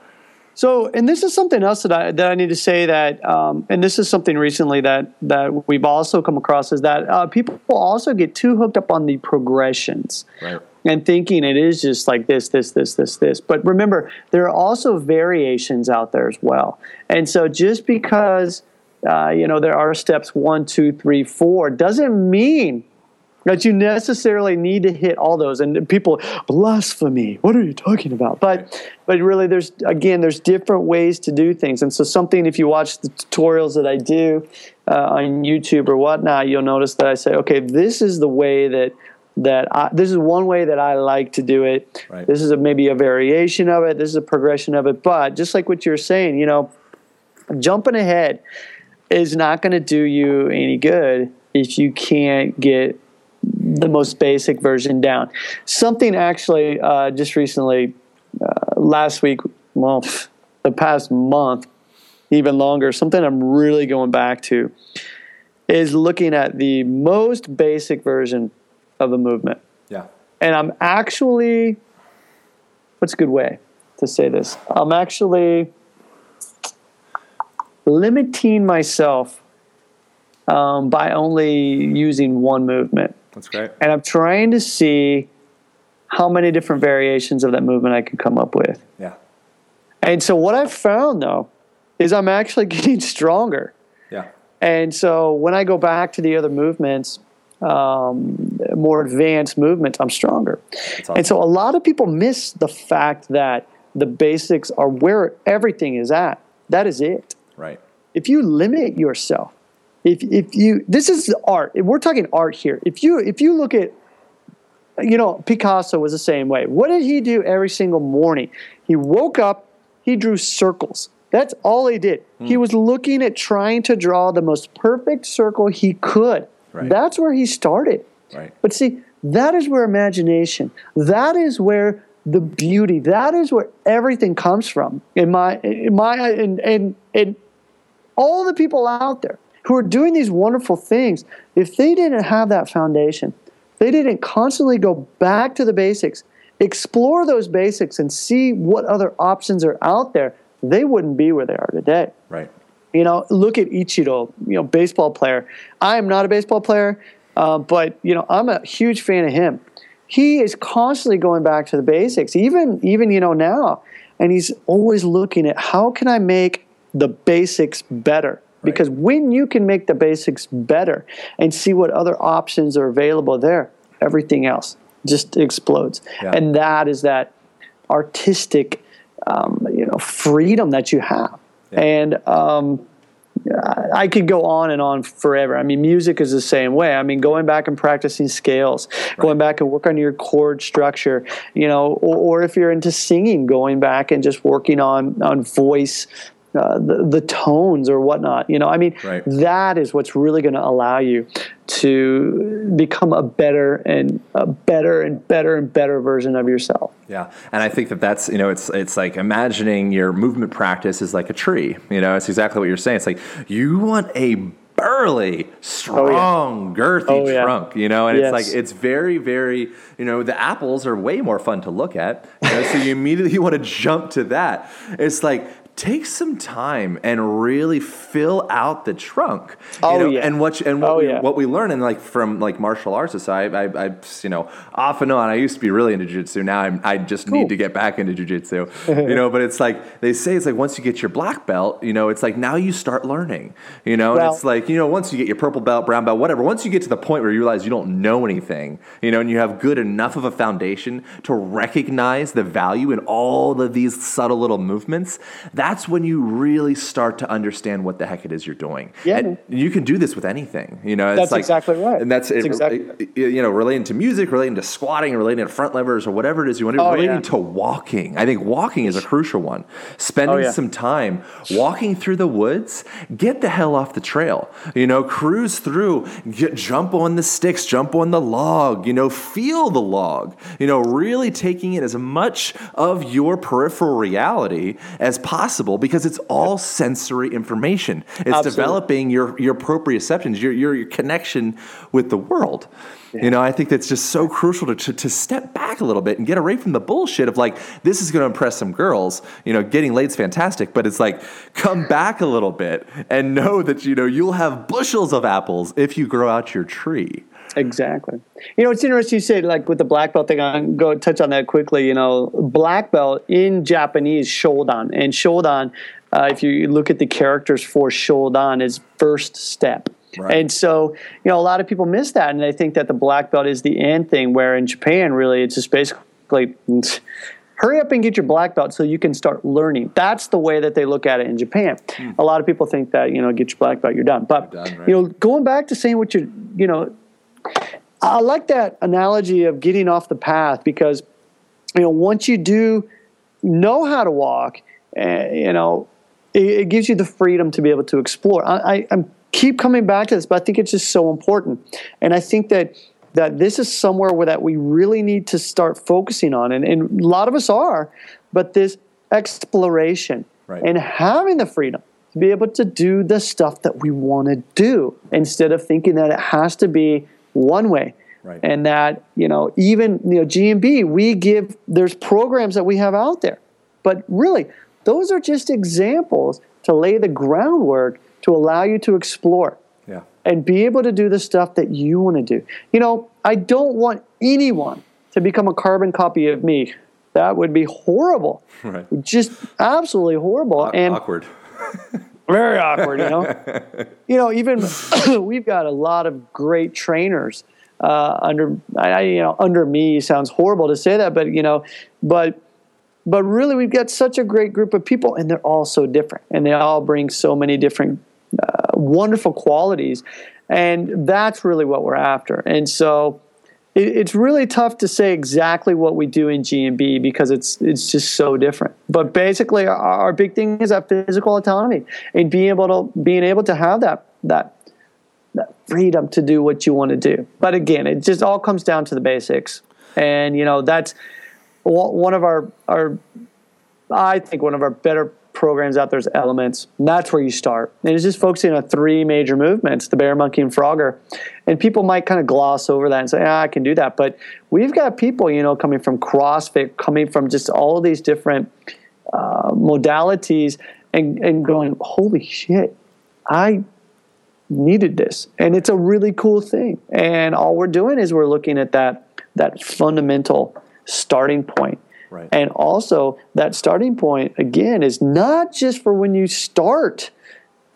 So, and this is something else that I that I need to say that, um, and this is something recently that that we've also come across is that uh, people also get too hooked up on the progressions. Right. And thinking it is just like this, this, this, this, this. But remember, there are also variations out there as well. And so just because uh, you know there are steps one, two, three, four doesn't mean that you necessarily need to hit all those. And people blasphemy. What are you talking about? But but really, there's again, there's different ways to do things. And so something, if you watch the tutorials that I do uh, on YouTube or whatnot, you'll notice that I say, okay, this is the way that that I, this is one way that I like to do it. Right. This is a, maybe a variation of it. This is a progression of it. But just like what you're saying, you know, jumping ahead is not going to do you any good if you can't get the most basic version down. Something actually uh, just recently, uh, last week, well, the past month, even longer, something I'm really going back to is looking at the most basic version of a movement. Yeah. And I'm actually, what's a good way to say this? I'm actually limiting myself um, by only using one movement. That's great. And I'm trying to see how many different variations of that movement I can come up with. Yeah. And so what I've found though is I'm actually [LAUGHS] getting stronger. Yeah. And so when I go back to the other movements, um, more advanced movements, I'm stronger. awesome. And so a lot of people miss the fact that the basics are where everything is at. That is it. Right. If you limit yourself, if if you this is art. We're talking art here. If you if you look at you know, Picasso was the same way. What did he do every single morning? He woke up, he drew circles. That's all he did. Hmm. He was looking at trying to draw the most perfect circle he could. Right. That's where he started. Right. But see, that is where imagination, that is where the beauty, that is where everything comes from. In my, in my, and and and all the people out there who are doing these wonderful things, if they didn't have that foundation, they didn't constantly go back to the basics, explore those basics, and see what other options are out there, they wouldn't be where they are today. Right. You know, look at Ichiro, you know, baseball player. I am not a baseball player, uh, but you know, I'm a huge fan of him. He is constantly going back to the basics, even even you know now, and he's always looking at how can I make the basics better. Because when you can make the basics better and see what other options are available there, everything else just explodes. Yeah. And that is that artistic, um, you know, freedom that you have. And um, I could go on and on forever. I mean, music is the same way. I mean, going back and practicing scales, going back and work on your chord structure, you know, or, or if you're into singing, going back and just working on on voice. Uh, the, the tones or whatnot, you know. I mean, Right. that is what's really going to allow you to become a better and a better and better and better version of yourself. Yeah, and I think that that's you know it's it's like imagining your movement practice is like a tree. You know, it's exactly what you're saying. It's like you want a burly, strong, girthy Oh, yeah. trunk. You know, and Yes. it's like it's very very you know the apples are way more fun to look at. You know, so you immediately [LAUGHS] want to jump to that. It's like. Take some time and really fill out the trunk. You Oh, know, yeah. And what you- and what Oh, we, yeah. what we learn in like from like martial arts society, I, I, you know, off and on. I used to be really into jiu-jitsu. Now I'm, I just Cool. need to get back into jiu-jitsu. [LAUGHS] you know, but it's like they say it's like once you get your black belt, you know, it's like now you start learning. You know, and it's like you know once you get your purple belt, brown belt, whatever. Once you get to the point where you realize you don't know anything, you know, and you have good enough of a foundation to recognize the value in all of these subtle little movements, that's when you really start to understand what the heck it is you're doing. Yeah, And you can do this with anything. You know, it's That's like, exactly right. And that's, That's it, exactly- you know, relating to music, relating to squatting, relating to front levers or whatever it is you want to do, Oh, relating yeah. to walking. I think walking is a crucial one. Spending Oh, yeah. some time walking through the woods, get the hell off the trail. You know, cruise through, get, jump on the sticks, jump on the log, you know, feel the log. You know, really taking in as much of your peripheral reality as possible because it's all sensory information. It's Absolutely. developing your, your proprioceptions, your, your, your connection with the world. You know, I think that's just so crucial to, to, to step back a little bit and get away from the bullshit of like, this is going to impress some girls. You know, getting laid's fantastic, but it's like, come back a little bit and know that, you know, you'll have bushels of apples if you grow out your tree. Exactly. You know, it's interesting you say like with the black belt thing. I'll go touch on that quickly. You know, black belt in Japanese shodan, and shodan uh, if you look at the characters for Shodan, is first step. Right. And so, you know, a lot of people miss that, and they think that the black belt is the end thing. Where in Japan, really, it's just basically [LAUGHS] hurry up and get your black belt so you can start learning. That's the way that they look at it in Japan. A lot of people think that you know, get your black belt, you're done. But Hmm. You're done, right. you know, going back to saying what you, you know, I like that analogy of getting off the path because you know once you do know how to walk, uh, you know, it, it gives you the freedom to be able to explore. I, I I'm keep coming back to this, but I think it's just so important, and I think that that this is somewhere where that we really need to start focusing on, and, and a lot of us are, but this exploration Right. and having the freedom to be able to do the stuff that we want to do instead of thinking that it has to be one way Right. and that you know even you know GMB we give there's programs that we have out there but really those are just examples to lay the groundwork to allow you to explore Yeah. and be able to do the stuff that you want to do. You know, I don't want anyone to become a carbon copy of me. That would be horrible. Right. Just absolutely horrible. and Awkward. [LAUGHS] very awkward, you know. [LAUGHS] you know, even [COUGHS] we've got a lot of great trainers uh, under, I, you know, under me sounds horrible to say that, but you know, but but really we've got such a great group of people, and they're all so different, and they all bring so many different uh, wonderful qualities, and that's really what we're after, and so. It- It's really tough to say exactly what we do in GMB because it's it's just so different. But basically, our, our big thing is that physical autonomy and being able to being able to have that that that freedom to do what you want to do. But again, it just all comes down to the basics, and you know that's one of our our I think one of our better programs out there is Elements. That's where you start. And it's just focusing on three major movements, the bear, monkey, and frogger. And people might kind of gloss over that and say, ah, I can do that. But we've got people, you know, coming from CrossFit, coming from just all these different uh, modalities and, and going, holy shit, I needed this. And it's a really cool thing. And all we're doing is we're looking at that that fundamental starting point. Right. And also that starting point again is not just for when you start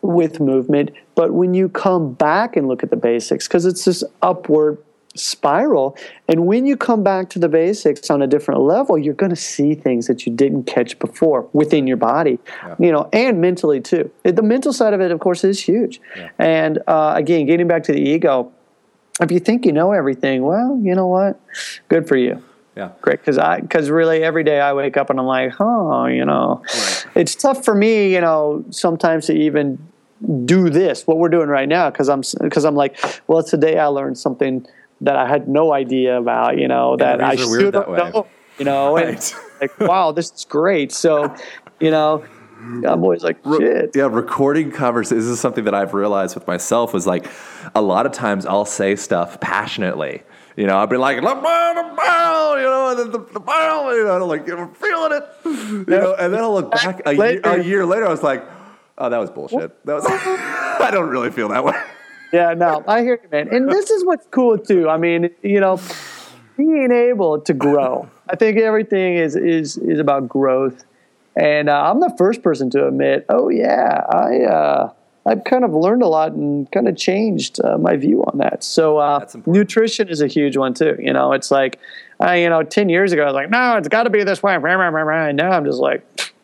with movement, but when you come back and look at the basics because it's this upward spiral. And when you come back to the basics on a different level you're going to see things that you didn't catch before within your body you know and mentally too. The mental side of it of course is huge. And uh, again getting back to the ego if you think you know everything well you know what? Good for you Yeah. great because i because really every day i wake up and i'm like oh you know it's tough for me you know sometimes to even do this what we're doing right now because i'm because i'm like well today i learned something that i had no idea about you know that i interviews are weird still that know you know and Right. like wow this is great so you know i'm always like shit Yeah, recording covers. This is something that I've realized with myself was like a lot of times I'll say stuff passionately. You know, I'll be like, "La ba da ba," you know, and then the, the you know, like, I'm feeling it, you know, and then I'll look back a year, Later. a year later, I was like, oh, that was bullshit. That was, [LAUGHS] I don't really feel that way. Yeah, no, I hear you, man. And this is what's cool too. I mean, you know, being able to grow. I think everything is is is about growth. And uh, I'm the first person to admit, oh yeah, I uh, I've kind of learned a lot and kind of changed uh, my view on that. So uh, nutrition is a huge one too. You know, it's like, uh, you know, ten years ago I was like, no, it's got to be this way. And now I'm just like,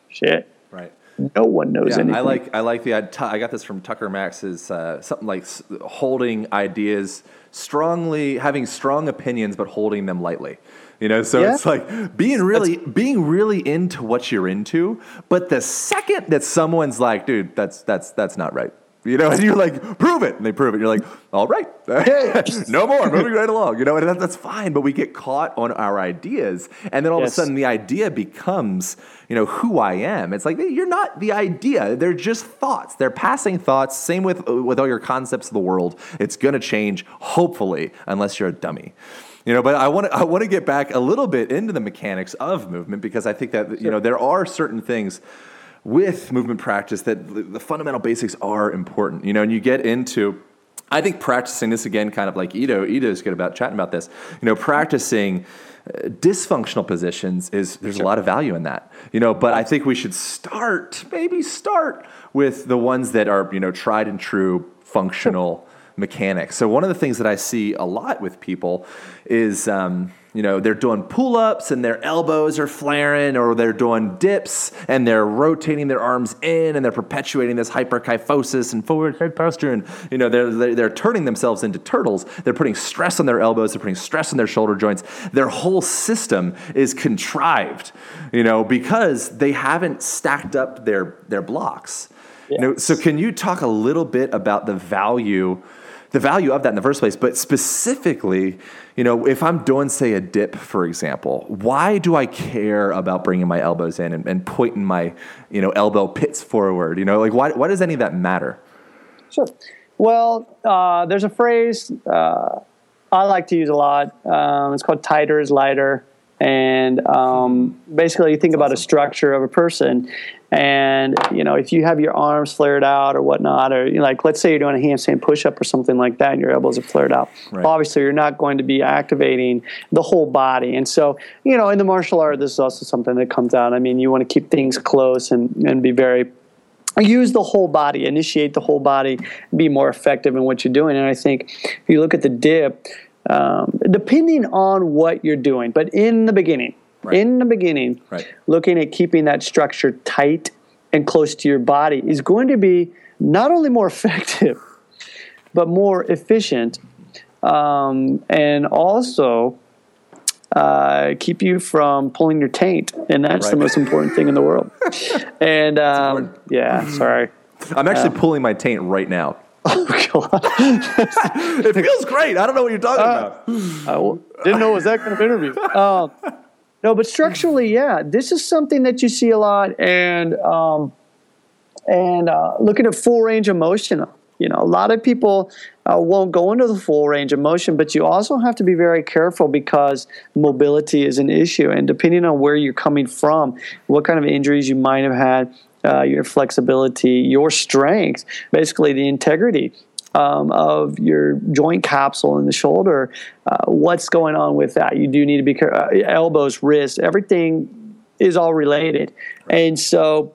shit, Right. no one knows Yeah, anything. I like I like the I got this from Tucker Max's uh, something like holding ideas strongly, having strong opinions, but holding them lightly. You know, so Yeah. it's like being really being really into what you're into, but the second that someone's like, "Dude, that's that's that's not right," you know, and you're like, "Prove it," and they prove it, you're like, "All right, [LAUGHS] no more, moving right along," you know, and that, that's fine. But we get caught on our ideas, and then all of a sudden the idea becomes, you know, who I am. It's like you're not the idea; they're just thoughts. They're passing thoughts. Same with with all your concepts of the world. It's gonna change, hopefully, unless you're a dummy. You know, but I want to I want to get back a little bit into the mechanics of movement because I think that you know there are certain things with movement practice that the, fundamental basics are important. You know, and you get into I think practicing this again, kind of like Ido, Ido is good about chatting about this. You know, practicing uh, dysfunctional positions is there's a lot of value in that. You know, but I think we should start, maybe start with the ones that are you know tried and true functional mechanics. So one of the things that I see a lot with people is. Um, you know, they're doing pull ups and their elbows are flaring, or they're doing dips and they're rotating their arms in and they're perpetuating this hyperkyphosis and forward head posture. And, you know, they're, they're, turning themselves into turtles. They're putting stress on their elbows, they're putting stress on their shoulder joints. Their whole system is contrived, you know, because they haven't stacked up their, their blocks. You know, so can you talk a little bit about the value? The value of that in the first place, but specifically, you know, if I'm doing, say, a dip, for example, why do I care about bringing my elbows in and, and pointing my, you know, elbow pits forward? You know, like why, why does any of that matter? Sure. Well, uh, there's a phrase uh, I like to use a lot. Um, it's called tighter is lighter. And um, basically, you think about a structure of a person, and you know if you have your arms flared out or whatnot, or you know, like let's say you're doing a handstand push-up or something like that, and your elbows are flared out. Right. Obviously, you're not going to be activating the whole body, and so you know in the martial art, this is also something that comes out. I mean, you want to keep things close and and be very use the whole body, initiate the whole body, be more effective in what you're doing. And I think if you look at the dip, um, depending on what you're doing, but in the beginning, Right. in the beginning, Right. looking at keeping that structure tight and close to your body is going to be not only more [LAUGHS] effective, but more efficient, um, and also uh, keep you from pulling your taint, and that's the most important thing in the world. [LAUGHS] and um, yeah, sorry. I'm actually pulling my taint right now. [LAUGHS] Oh, God. It feels great. I don't know what you're talking about. I didn't know it was that kind of interview. Um, no, but structurally, yeah, this is something that you see a lot, and um, and uh, looking at full range of motion. You know, a lot of people uh, won't go into the full range of motion, but you also have to be very careful because mobility is an issue, and depending on where you're coming from, what kind of injuries you might have had, uh, your flexibility, your strength, basically the integrity um, of your joint capsule in the shoulder. Uh, what's going on with that? You do need to be uh, elbows, wrists, everything is all related, and so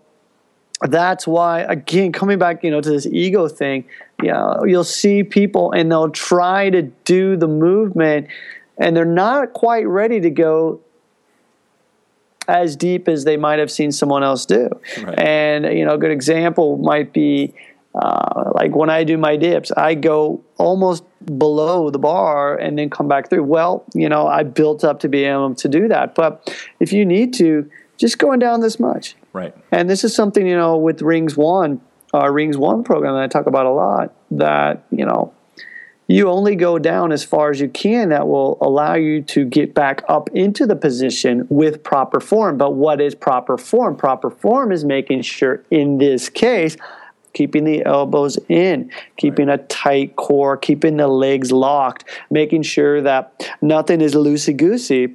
that's why again coming back you know to this ego thing you know you'll see people and they'll try to do the movement and they're not quite ready to go as deep as they might have seen someone else do Right. and you know a good example might be uh, like when I do my dips, I go almost below the bar and then come back through. Well, you know, I built up to be able to do that. But if you need to, just going down this much. Right. And this is something, you know, with Rings One, our Rings One program that I talk about a lot, that, you know, you only go down as far as you can that will allow you to get back up into the position with proper form. But what is proper form? Proper form is making sure, in this case, keeping the elbows in, keeping a tight core, keeping the legs locked, making sure that nothing is loosey goosey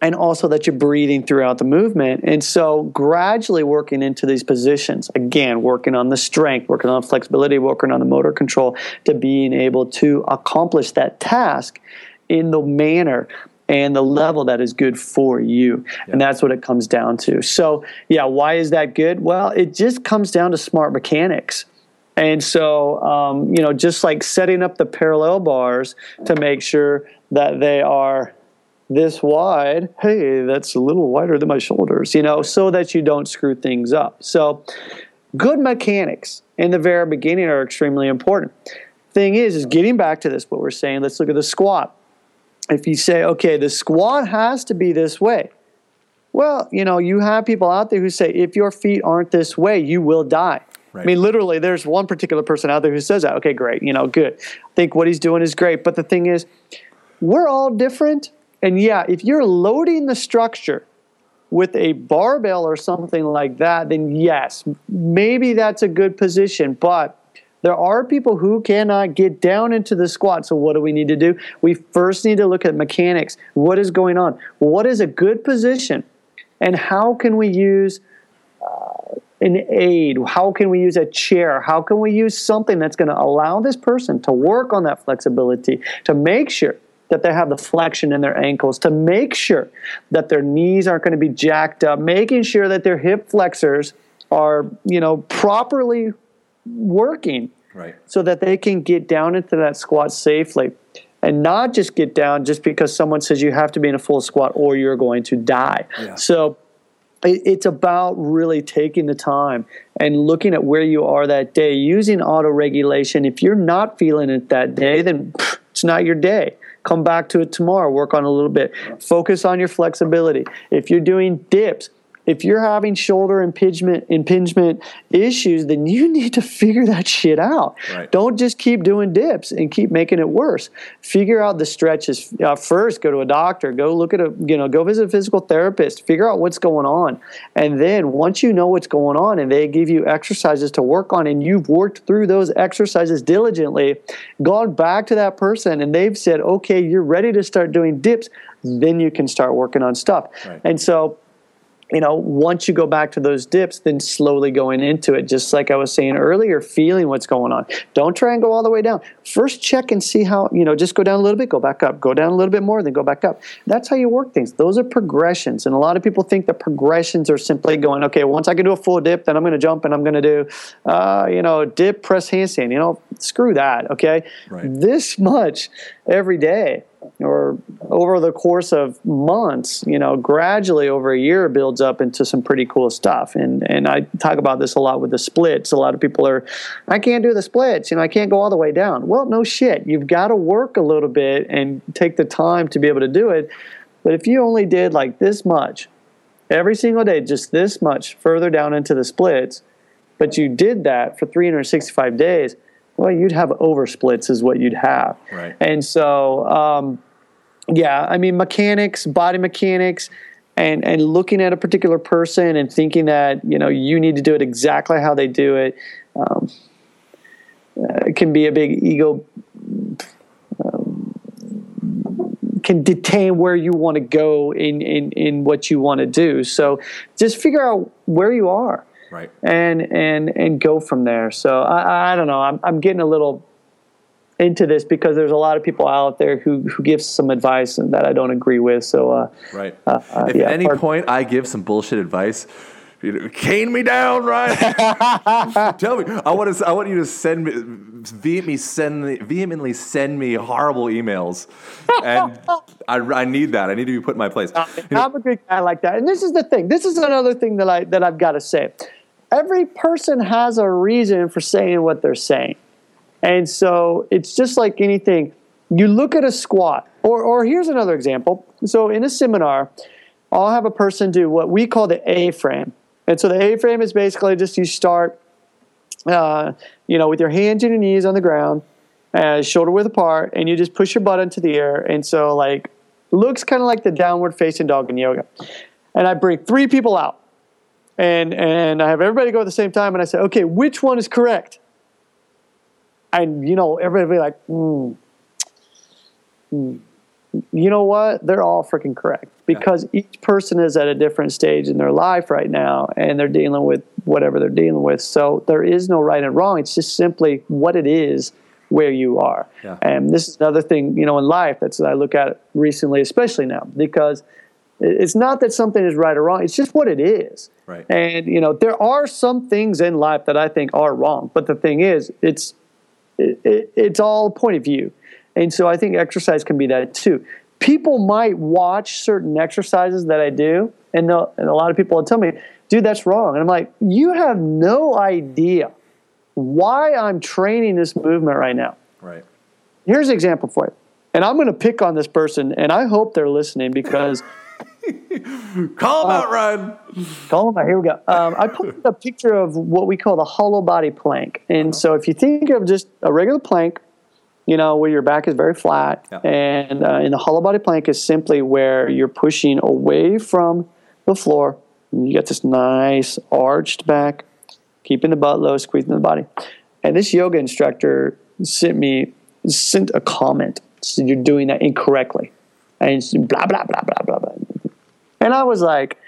and also that you're breathing throughout the movement. And so, gradually working into these positions, again, working on the strength, working on flexibility, working on the motor control to being able to accomplish that task in the manner and the level that is good for you. And that's what it comes down to. So, yeah, why is that good? Well, it just comes down to smart mechanics. And so, um, you know, just like setting up the parallel bars to make sure that they are this wide, hey, that's a little wider than my shoulders, you know, so that you don't screw things up. So, good mechanics in the very beginning are extremely important. Thing is, is getting back to this, what we're saying, let's look at the squat. If you say, okay, the squat has to be this way, well, you know, you have people out there who say, if your feet aren't this way, you will die. Right. I mean, literally, there's one particular person out there who says that. Okay, great, you know, good. I think what he's doing is great. But the thing is, we're all different. And yeah, if you're loading the structure with a barbell or something like that, then yes, maybe that's a good position. But there are people who cannot get down into the squat. So what do we need to do? We first need to look at mechanics. What is going on? What is a good position? And how can we use uh, an aid? How can we use a chair? How can we use something that's going to allow this person to work on that flexibility, to make sure that they have the flexion in their ankles, to make sure that their knees aren't going to be jacked up, making sure that their hip flexors are, you know, properly working Right. so that they can get down into that squat safely and not just get down just because someone says you have to be in a full squat or you're going to die. Yeah. So it, it's about really taking the time and looking at where you are that day using auto regulation. If you're not feeling it that day, then pff, [SNIFFS] it's not your day. Come back to it tomorrow, work on a little bit. Focus on your flexibility. If you're doing dips, if you're having shoulder impingement impingement issues, then you [LAUGHS] need to figure that shit out. Right. Don't just keep doing dips and keep making it worse. Figure out the stretches uh, first. Go to a doctor. Go look at a you know go visit a physical therapist. Figure out what's going on, and then once you know what's going on, and they give you exercises to work on, and you've worked through those exercises diligently, gone back to that person, and they've said, okay, you're ready to start doing dips. Then you can start working on stuff. Right. And so you know, once you go back to those dips, then slowly going into it, just like I was saying earlier, feeling what's going on. Don't try and go all the way down. First, check and see how, you know, just go down a little bit, go back up, go down a little bit more, then go back up. That's how you work things. Those are progressions. And a lot of people think that progressions are simply going, okay, once I can do a full dip, then I'm going to jump and I'm going to do, uh, you know, dip, press, handstand. You know, screw that, okay? Right. This much every day or over the course of months, you know, gradually over a year builds up into some pretty cool stuff. And and I talk about this a lot with the splits. A lot of people are, I can't do the splits, you know, I can't go all the way down. Well, no shit. You've got to work a little bit and take the time to be able to do it. But if you only did like this much every single day, just this much further down into the splits, but you did that for 365 days, well, you'd have over splits, is what you'd have. Right. And so, um, yeah, I mean, mechanics, body mechanics, and and looking at a particular person and thinking that you know you need to do it exactly how they do it, um, uh, can be a big ego. um, Can detain where you want to go in, in, in what you want to do. So just figure out where you are Right. and and and go from there. So I, I don't know. I'm I'm getting a little into this because there's a lot of people out there who who give some advice that I don't agree with. So uh, Right. uh, uh, if yeah, at any pardon- point I give some bullshit advice, you know, cane me down, right? [LAUGHS] Tell me. I want to. I want you to send me vehemently send me, vehemently send me horrible emails, and I, I need that. I need to be put in my place. You know, I'm a good guy like that. And this is the thing. This is another thing that I that I've got to say. Every person has a reason for saying what they're saying. And so it's just like anything. You look at a squat, or or here's another example. So in a seminar, I'll have a person do what we call the A frame. And so the A frame is basically just you start uh, you know, with your hands and your knees on the ground, uh, shoulder width apart, and you just push your butt into the air. And so, like, looks kind of like the downward facing dog in yoga. And I bring three people out, and and I have everybody go at the same time, and I say, okay, which one is correct? And you know, everybody be like, hmm. hmm. You know what? They're all freaking correct because each person is at a different stage in their life right now, and they're dealing with whatever they're dealing with. So there is no right and wrong. It's just simply what it is where you are. Yeah. And this is another thing, you know, in life that's I look at recently, especially now, because it's not that something is right or wrong. It's just what it is. Right. And you know, there are some things in life that I think are wrong, but the thing is, it's it, it, it's all a point of view. And so I think exercise can be that too. People might watch certain exercises that I do, and, and a lot of people will tell me, dude, that's wrong. And I'm like, you have no idea why I'm training this movement right now. right. Here's an example for you. And I'm going to pick on this person, and I hope they're listening because Call him out, Ryan. Call them out. Here we go. Um, I put a picture of what we call the hollow body plank. And so if you think of just a regular plank, you know, where your back is very flat, Yeah. and uh, in the hollow body plank is simply where you're pushing away from the floor. And you get this nice arched back, keeping the butt low, squeezing the body. And this yoga instructor sent me sent a comment. Said you're doing that incorrectly, and blah blah blah blah blah blah. And I was like,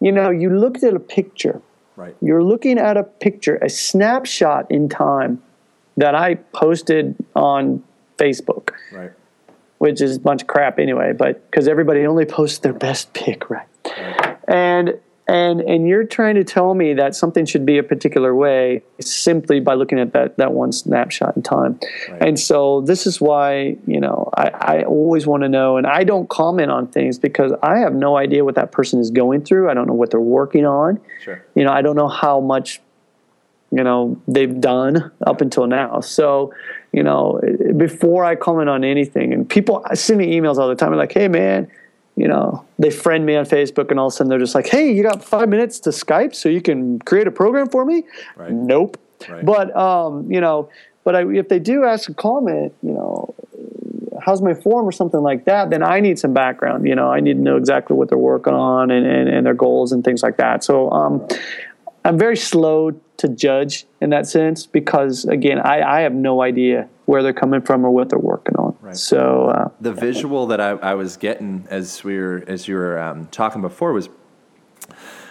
you know, you looked at a picture Right. You're looking at a picture, a snapshot in time that I posted on Facebook, Right. which is a bunch of crap anyway, but because everybody only posts their best pic, right? And and and you're trying to tell me that something should be a particular way simply by looking at that that one snapshot in time. And so this is why you know I, I always want to know, and I don't comment on things because I have no idea what that person is going through. I don't know what they're working on. Sure. You know, I don't know how much you know they've done up until now. So you know, before I comment on anything, and people send me emails all the time, like, "Hey, man." You know, they friend me on Facebook, and all of a sudden they're just like, "Hey, you got five minutes to Skype so you can create a program for me?" Right. Nope. Right. But um, you know, but I, if they do ask a comment, you know, how's my form or something like that, then I need some background. You know, I need to know exactly what they're working on and, and, and their goals and things like that. So um, I'm very slow to judge in that sense because again, I, I have no idea where they're coming from or what they're working. Right. So uh, the visual that I, I was getting as we were as you were um, talking before was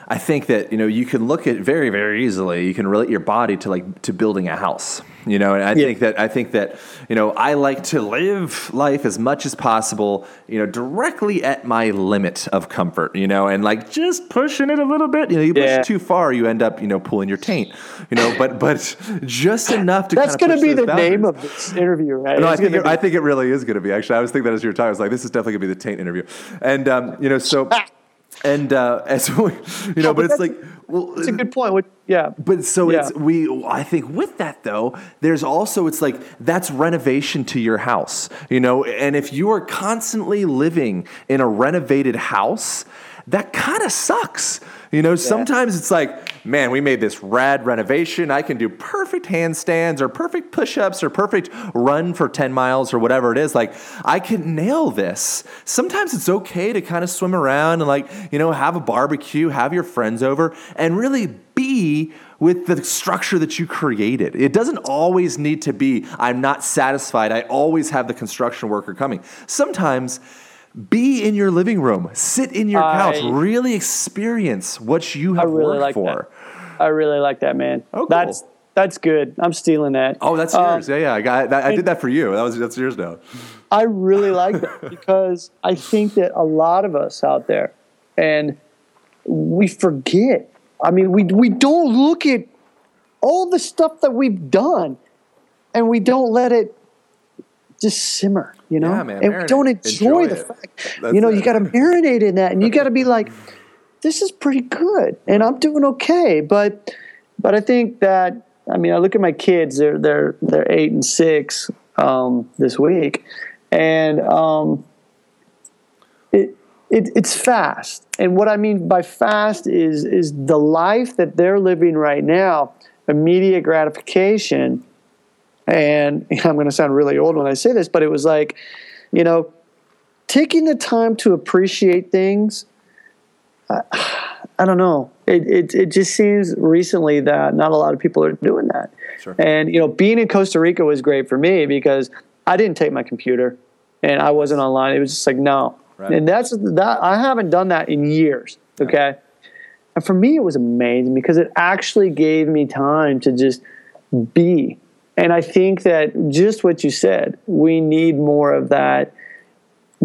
I think that you know you can look at very very easily you can relate your body to like to building a house you know and I Yeah. think that I think that you know I like to live life as much as possible you know directly at my limit of comfort you know and like just pushing it a little bit you know you push Yeah. it too far you end up you know pulling your taint you know but but just enough to that's going to be the those name of this interview, right? No, I think it, I think it really is going to be. Actually, I was thinking that as you were talking. I was like, this is definitely going to be the taint interview, and um, you know, so [LAUGHS] and uh, [LAUGHS] as we, you know, but, but it's like, well, It's a good point. What, yeah. but so Yeah. it's we. I think with that though, there's also it's like that's renovation to your house, you know, and if you are constantly living in a renovated house, that kind of sucks. You know, sometimes it's like, man, we made this rad renovation. I can do perfect handstands or perfect push-ups or perfect run for 10 miles or whatever it is. Like, I can nail this. Sometimes it's okay to kind of swim around and like, you know, have a barbecue, have your friends over and really be with the structure that you created. It doesn't always need to be, I'm not satisfied. I always have the construction worker coming. Sometimes be in your living room, sit in your couch, I- really experience what you I have really worked like for. that. I really like that, man. Oh, cool. That's that's good. I'm stealing that. Oh, that's Uh, yours. Yeah, yeah. I got. That, I did that for you. That was that's yours now. I really like that [LAUGHS] because I think that a lot of us out there, and we forget. I mean, we we don't look at all the stuff that we've done, and we don't let it just simmer. You know, Yeah, man, and marinate. don't enjoy, Enjoy the fact. That's you know, it. you got to marinate in that, and you got to be [LAUGHS] like, this is pretty good, and I'm doing okay. But but I think that I mean, I look at my kids; they're they're they're eight and six um, this week, and um, it, it it's fast. And what I mean by fast is is the life that they're living right now, immediate gratification. And [LAUGHS] I'm going to sound really old when I say this, but it was like, you know, taking the time to appreciate things. I, [SIGHS] I don't know. It, it it just seems recently that not a lot of people are doing that. Sure. And you know, being in Costa Rica was great for me because I didn't take my computer and I wasn't online. It was just like no, Right. and that's that. I haven't done that in years. Okay, and for me, it was amazing because it actually gave me time to just be. And I think that just what you said, we need more of that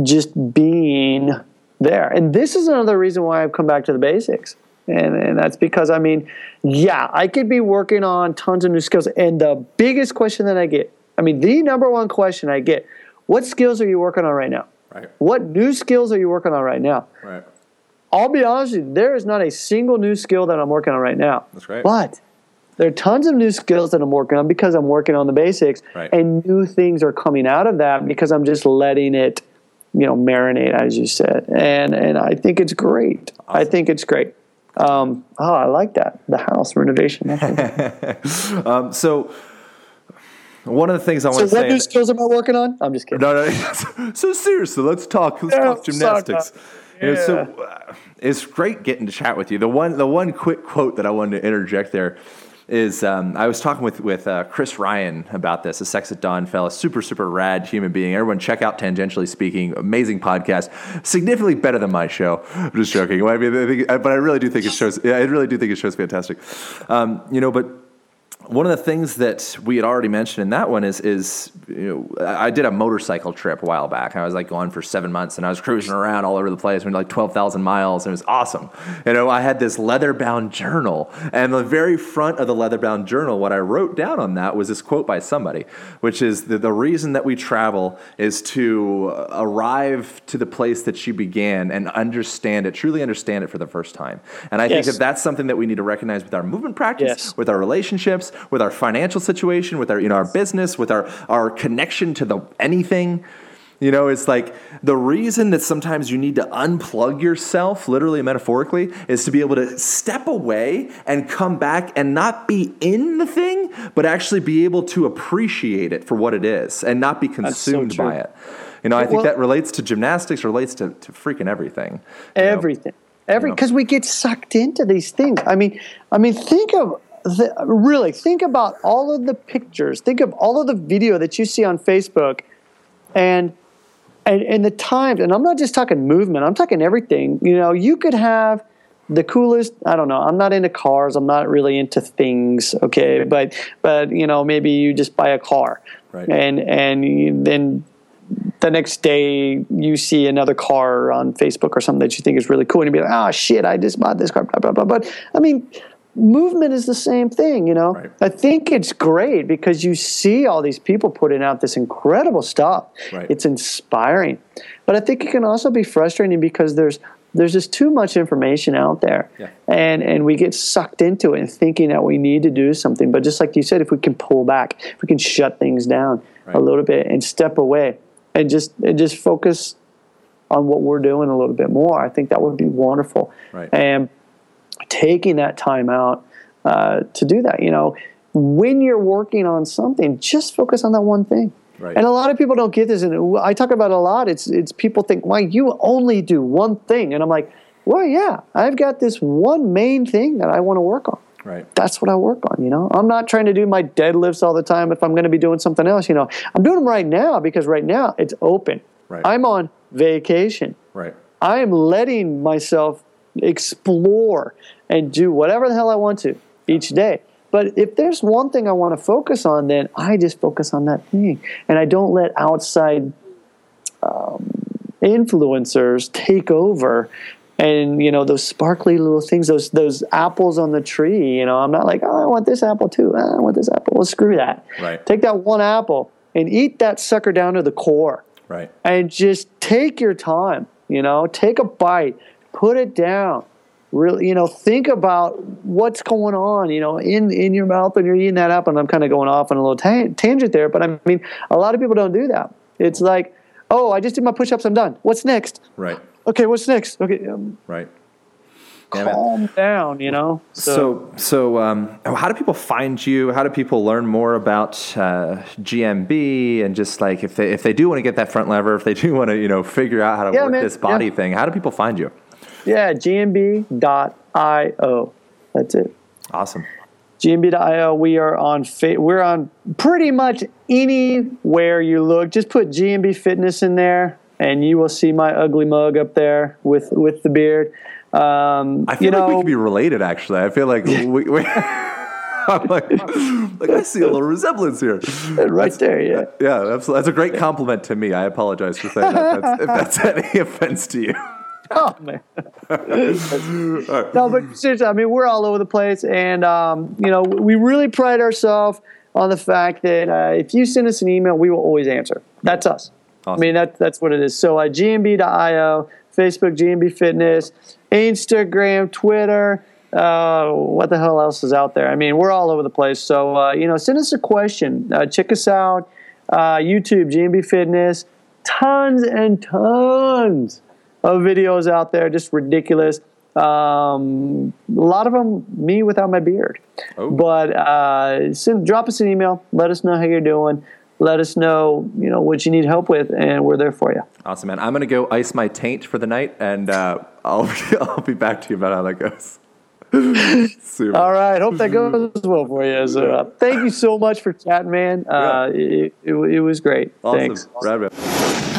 just being there. And this is another reason why I've come back to the basics. And, and that's because, I mean, yeah, I could be working on tons of new skills. And the biggest question that I get, I mean, the number one question I get, what skills are you working on right now? Right. What new skills are you working on right now? Right. I'll be honest with you, there is not a single new skill that I'm working on right now. That's right. But there are tons of new skills that I'm working on because I'm working on the basics, Right. and new things are coming out of that because I'm just letting it, you know, marinate, as you said. And and I think it's great. I think it's great. Um, oh, I like that. The house renovation. [LAUGHS] Um, so one of the things I so want to say. So, what new skills am I working on? I'm just kidding. No, no. [LAUGHS] so seriously, let's talk. Let's Yeah, talk gymnastics. You know, so uh, it's great getting to chat with you. The one, the one quick quote that I wanted to interject there is um, I was talking with with uh, Chris Ryan about this, a Sex at Dawn fella, super super rad human being. Everyone check out Tangentially Speaking, amazing podcast, significantly better than my show. I'm just joking. I mean, I think, but I really do think it shows. Yeah, I really do think it shows fantastic. Um, you know, but one of the things that we had already mentioned in that one is is you know I did a motorcycle trip a while back. I was like gone for seven months and I was [LAUGHS] cruising around all over the place. We went like twelve thousand miles and it was awesome. You know, I had this leather bound journal and the very front of the leather bound journal, what I wrote down on that was this quote by somebody, which is the, the reason that we travel is to arrive to the place that you began and understand it, truly understand it for the first time. And I think that that's something that we need to recognize with our movement practice, Yes. with our relationships, with our financial situation, with our you know our business, with our our connection to the anything. You know, it's like the reason that sometimes you need to unplug yourself, literally and metaphorically, is to be able to step away and come back and not be in the thing, but actually be able to appreciate it for what it is and not be consumed true. by it. You know, I think Well- that relates to gymnastics, relates to, to freaking everything. you know? everything every know. because we get sucked into these things i mean i mean think of the, really think about all of the pictures. Think of all of the video that you see on facebook and and and the times. And i'm not just talking movement. I'm talking everything. You know you could have the coolest i don't know i'm not into cars. I'm not really into things okay? But but you know maybe you just buy a car. Right. and and then the next day you see another car on Facebook or something that you think is really cool, and you be like, "Oh shit, I just bought this car." Blah blah blah. But I mean, movement is the same thing, you know. Right. I think it's great because you see all these people putting out this incredible stuff. Right. It's inspiring, but I think it can also be frustrating because there's there's just too much information out there, Yeah. and and we get sucked into it and thinking that we need to do something. But just like you said, if we can pull back, if we can shut things down Right. a little bit and step away and just and just focus on what we're doing a little bit more, I think that would be wonderful. Right. And taking that time out uh, to do that, you know, when you're working on something, just focus on that one thing. Right. And a lot of people don't get this, and I talk about it a lot. It's it's people think, "Why you only do one thing?" And I'm like, "Well, yeah, I've got this one main thing that I want to work on." Right. that's what I work on. You know, I'm not trying to do my deadlifts all the time if I'm going to be doing something else. You know, I'm doing them right now because right now it's open. Right. I'm on vacation. Right. I am letting myself explore and do whatever the hell I want to each day. But if there's one thing I want to focus on, then I just focus on that thing, and I don't let outside um, influencers take over. And you know those sparkly little things, those those apples on the tree. You know, I'm not like, oh, I want this apple too. Ah, I want this apple. Well, screw that. Right. Take that one apple and eat that sucker down to the core Right. and just take your time you know take a bite put it down really you know think about what's going on you know in in your mouth when you're eating that apple and i'm kind of going off on a little ta- tangent there but i mean a lot of people don't do that it's like oh i just did my push-ups i'm done what's next Right. okay what's next okay um, Right. Man. calm down you know So, so um, how do people find you? How do people learn more about uh, GMB and just like if they if they do want to get that front lever, if they do want to you know figure out how to Yeah, work man. this body Yeah. thing, how do people find you? Yeah gmb.io that's it Awesome. GMB.io. We are on. Fa- we're on pretty much anywhere you look. Just put GMB Fitness in there, and you will see my ugly mug up there with with the beard. Um, I feel you know, like we could be related. Actually, I feel like we. we [LAUGHS] I'm like, like I see a little resemblance here. right there. Yeah. Yeah, that's, that's a great compliment to me. I apologize for saying that. That's, if that's [LAUGHS] any offense to you. Oh man. [LAUGHS] no, but seriously, I mean, we're all over the place, and um, you know, we really pride ourselves on the fact that uh, if you send us an email, we will always answer. That's us. Awesome. I mean, that, that's what it is. So, uh, GMB.io, Facebook, GMB Fitness, Instagram, Twitter. Uh, what the hell else is out there? I mean, we're all over the place. So, uh, you know, send us a question. Uh, check us out. Uh, YouTube, GMB Fitness. Tons and tons of videos out there, just ridiculous. Um, a lot of them, me without my beard. Oh. But uh, send, drop us an email. Let us know how you're doing. Let us know, you know, what you need help with, and we're there for you. Awesome, man. I'm gonna go ice my taint for the night, and uh, I'll [LAUGHS] I'll be back to you about how that goes. [LAUGHS] Super. All right. Hope that goes well for you. So, uh, thank you so much for chatting, man. Uh, it, it, it was great. Awesome. Thanks. Rad.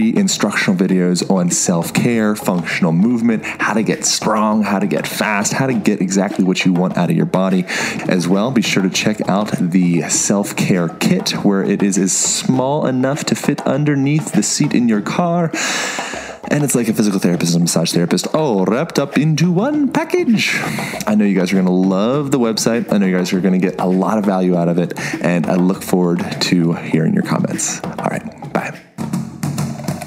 instructional videos on self care, functional movement, how to get strong, how to get fast, how to get exactly what you want out of your body as well. Be sure to check out the self care kit, where it is as small enough to fit underneath the seat in your car. And it's like a physical therapist and massage therapist all wrapped up into one package. I know you guys are going to love the website. I know you guys are going to get a lot of value out of it. And I look forward to hearing your comments. All right. Bye.